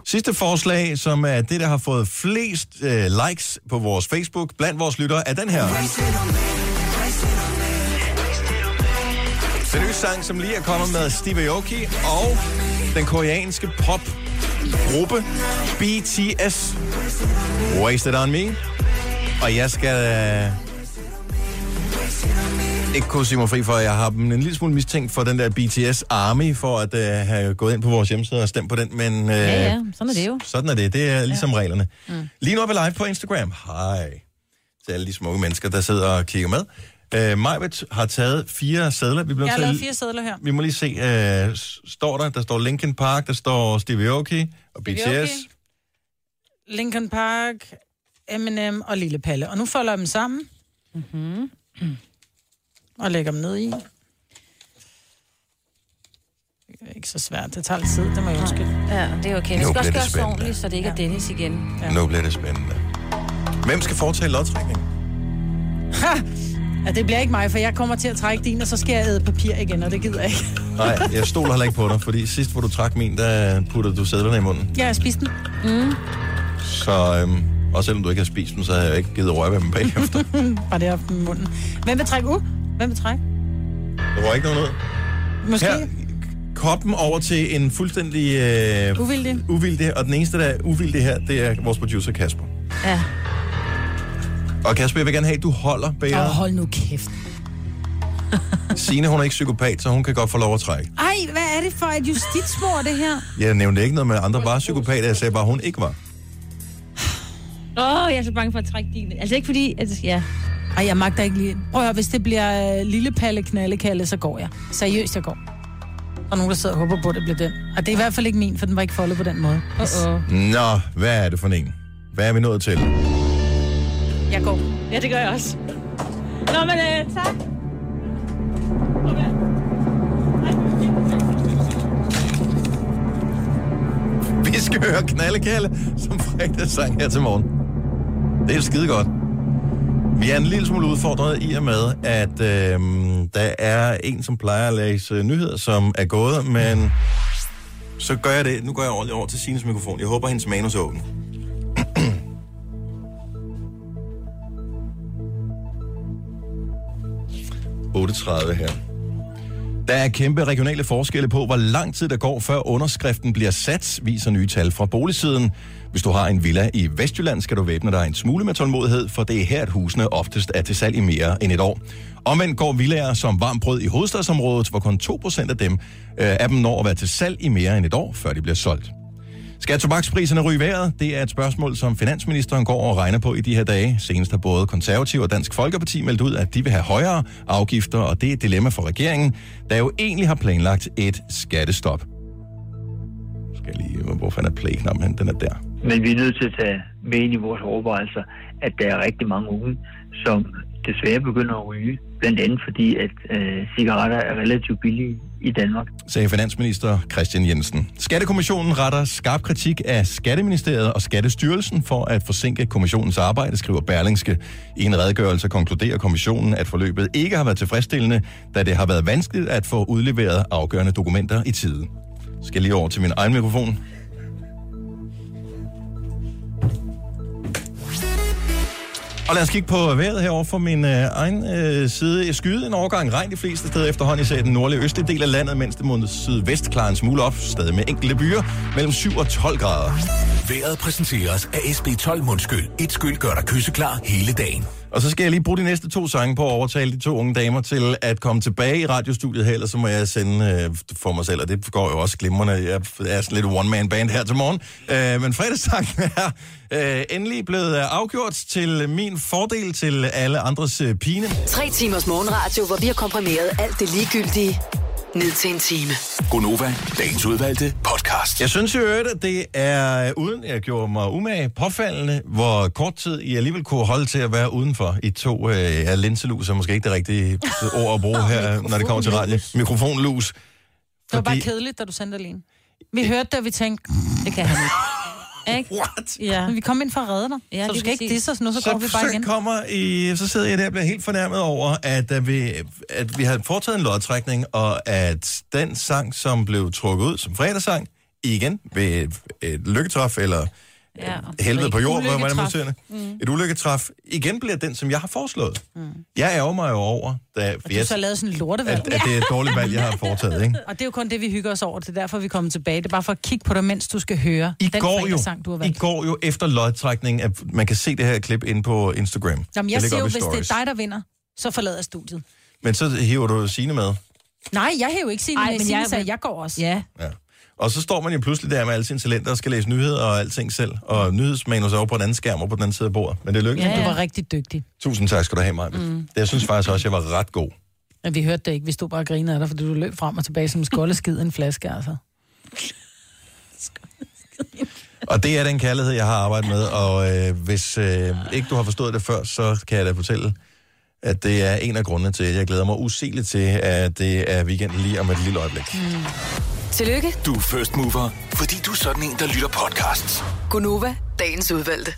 S1: Sidste forslag, som er det, der har fået flest øh, likes på vores Facebook blandt vores lyttere, er den her. Den nye sang, som lige er kommet med Steve Aoki og den koreanske popgruppe BTS. Wasted on Me. Og jeg skal øh, ikke kunne sige mig fri for, at jeg har dem en lille smule mistænkt for den der BTS Army, for at øh, have gået ind på vores hjemmeside og stemt på den, men... Øh,
S2: Ja, ja, sådan er det jo.
S1: Sådan er det. Det er ligesom ja. reglerne.
S2: Mm.
S1: Lige nu er vi live på Instagram. Hej til alle de smukke mennesker, der sidder og kigger med. Uh, Majbet har taget fire sædler. Vi, bliver
S3: Jeg har
S1: til-
S3: lavet fire sædler her.
S1: vi må lige se, uh, står der, der står Linkin Park, der står Stevie Aoki og BTS.
S3: Stevie Aoki. Linkin Park, Eminem og Lille Palle. Og nu folder jeg dem sammen. Mm-hmm. Og lægger dem ned i. Det er ikke så svært. Det tager lidt tid, det må jeg undskylde.
S2: Ja, det er okay.
S1: Nu
S2: Vi skal
S1: bliver
S2: også
S1: det
S2: gøre så ordentligt, så det ikke er Dennis igen.
S1: Nu bliver det spændende. Hvem skal foretage lodtrækning? *laughs*
S3: Ja, det bliver ikke mig, for jeg kommer til at trække din, og så skal jeg æde papir igen, og det gider jeg ikke.
S1: Nej, *laughs* jeg stoler heller ikke på dig, fordi sidst, hvor du trak min, der puttede du sædlerne i munden.
S3: Jeg har spist den. Mm.
S1: Så øhm, også selvom du ikke har spist dem, så har jeg ikke givet røre ved dem bagefter. *laughs*
S3: Bare det den i munden. Hvem vil trække ud? Hvem vil trække?
S1: Der var ikke noget ud.
S3: Måske?
S1: Her, koppen over til en fuldstændig øh,
S3: Uvildig.
S1: uvildig, og den eneste, der er uvildig her, det er vores producer Kasper.
S2: Ja.
S1: Og Kasper, jeg vil gerne have, at du holder bæret.
S3: Åh, hold nu kæft.
S1: Signe, hun er ikke psykopat, så hun kan godt få lov at trække.
S3: Ej, hvad er det for et justitsmord, det her?
S1: Jeg nævnte ikke noget med andre, bare psykopater. Jeg sagde bare, hun ikke var.
S2: Åh, oh, jeg er så bange for at trække din. Altså ikke fordi, at, ja.
S3: Ej, jeg magter ikke lige. Prøv at høre, hvis det bliver øh, lille palle, knalde, kalde, så går jeg. Seriøst, jeg går. Er nogen, der sidder og håber på, at det bliver den. Og det er i hvert fald ikke min, for den var ikke foldet på den måde.
S2: Uh-oh.
S1: Nå, hvad er det for en? Hvad er vi nået til?
S2: Jeg går. Ja, det gør jeg også. Nå, men øh, tak.
S1: Vi skal høre Knallekalle som fredagssang her til morgen. Det er skide godt. Vi er en lille smule udfordret i og med, at øh, der er en, som plejer at læse nyheder, som er gået, men så gør jeg det. Nu går jeg ordentligt over til Sines mikrofon. Jeg håber, hendes manus er åben. ...8.30 her. Der er kæmpe regionale forskelle på, hvor lang tid der går, før underskriften bliver sat, viser nye tal fra boligsiden. Hvis du har en villa i Vestjylland, skal du væbne dig en smule med tålmodighed, for det er her, at husene oftest er til salg i mere end et år. Omvendt går villager som varmt brød i hovedstadsområdet, hvor kun 2% af dem øh, af dem når at være til salg i mere end et år, før de bliver solgt. Skal tobakspriserne ryge vejret? Det er et spørgsmål, som finansministeren går og regner på i de her dage. Senest har både Konservativ og Dansk Folkeparti meldt ud, at de vil have højere afgifter, og det er et dilemma for regeringen, der jo egentlig har planlagt et skattestop. Skal jeg lige... Hvor fanden er play-knappen? Den er der.
S13: Men vi er nødt til at tage med ind i vores overvejelser, at der er rigtig mange unge, som desværre begynder at ryge. Blandt andet fordi, at øh, cigaretter er relativt billige i Danmark.
S1: sagde finansminister Christian Jensen. Skattekommissionen retter skarp kritik af Skatteministeriet og Skattestyrelsen for at forsinke kommissionens arbejde, skriver Berlingske. I en redegørelse konkluderer kommissionen, at forløbet ikke har været tilfredsstillende, da det har været vanskeligt at få udleveret afgørende dokumenter i tide. Skal lige over til min egen mikrofon. Og lad os kigge på vejret herovre for min øh, egen øh, side. Skyde en overgang regn de fleste steder efterhånden, især i den nordlige østlige del af landet, mens det mod sydvest klarer en smule op, stadig med enkelte byer, mellem 7 og 12 grader.
S4: Vejret præsenteres af SB12 Mundskyld. Et skyld gør dig kysseklar hele dagen.
S1: Og så skal jeg lige bruge de næste to sange på at overtale de to unge damer til at komme tilbage i radiostudiet her, ellers så må jeg sende øh, for mig selv, og det går jo også glimrende. Jeg er sådan lidt one-man-band her til morgen. Øh, men fredagssangen er øh, endelig blevet afgjort til min fordel til alle andres øh, pine.
S5: Tre timers morgenradio, hvor vi har komprimeret alt det ligegyldige ned til en time.
S4: Gonova, dagens udvalgte podcast.
S1: Jeg synes jo, at det er, uden jeg gjorde mig umage, påfaldende, hvor kort tid I alligevel kunne holde til at være udenfor. I to, øh, ja, linselus er måske ikke det rigtige ord at bruge her, *laughs* når det kommer til radio. Mikrofonlus.
S3: Det var bare kedeligt, da du sendte alene. Vi hørte det, og vi tænkte, det kan han ikke. Ikke? *laughs*
S1: What?
S3: Ja. Men vi kom ind for at redde dig. Ja, så du skal ikke disse os nu, så, så går vi bare
S1: så
S3: igen.
S1: kommer I, så sidder jeg der og bliver helt fornærmet over, at, at, vi, at vi har foretaget en lodtrækning, og at den sang, som blev trukket ud som fredagssang, igen ved et, et lykketræf, eller
S2: Ja,
S1: helvede på jord, hvad man siger mm. Et ulykketræf. Igen bliver den, som jeg har foreslået. Mm. Jeg ærger mig jo over, da,
S3: Og du så lavet sådan en lortevalg.
S1: at, at det er et dårligt valg, jeg har foretaget. Ikke?
S3: Og det er jo kun det, vi hygger os over. Det er derfor, vi kommer tilbage. Det er bare for at kigge på dig, mens du skal høre
S1: I
S3: den
S1: går, jo,
S3: fredagssang, du har
S1: I
S3: valgt.
S1: går jo efter lodtrækning, at man kan se det her klip inde på Instagram.
S3: Jamen, jeg
S1: ligger
S3: siger jo,
S1: i
S3: hvis det er dig, der vinder, så forlader jeg studiet.
S1: Men så hiver du sine med.
S3: Nej, jeg jo ikke sige
S2: Ej,
S3: det, men
S2: jeg
S3: jeg,
S2: vil-
S3: jeg går også.
S2: Ja.
S1: Ja. Og så står man jo pludselig der med alle sine talenter og skal læse nyheder og alting selv. Og nyhedsmanus er over på den anden skærm og på den anden side af bordet. Men det lykkedes.
S3: Ja,
S1: Ja.
S3: du var rigtig dygtig.
S1: Tusind tak skal du have, mig. Mm. Jeg synes faktisk også, jeg var ret god.
S3: Men vi hørte det ikke. Vi stod bare og grinede af dig, fordi du løb frem og tilbage som en skoldeskid i en flaske, altså.
S1: Og det er den kærlighed, jeg har arbejdet med. Og øh, hvis øh, ikke du har forstået det før, så kan jeg da fortælle, at det er en af grundene til, at jeg glæder mig usigeligt til, at det er weekend lige om et lille øjeblik. Mm.
S5: Tillykke,
S4: Du er first mover, fordi du er sådan en, der lytter podcasts.
S5: Gunova, dagens udvalgte.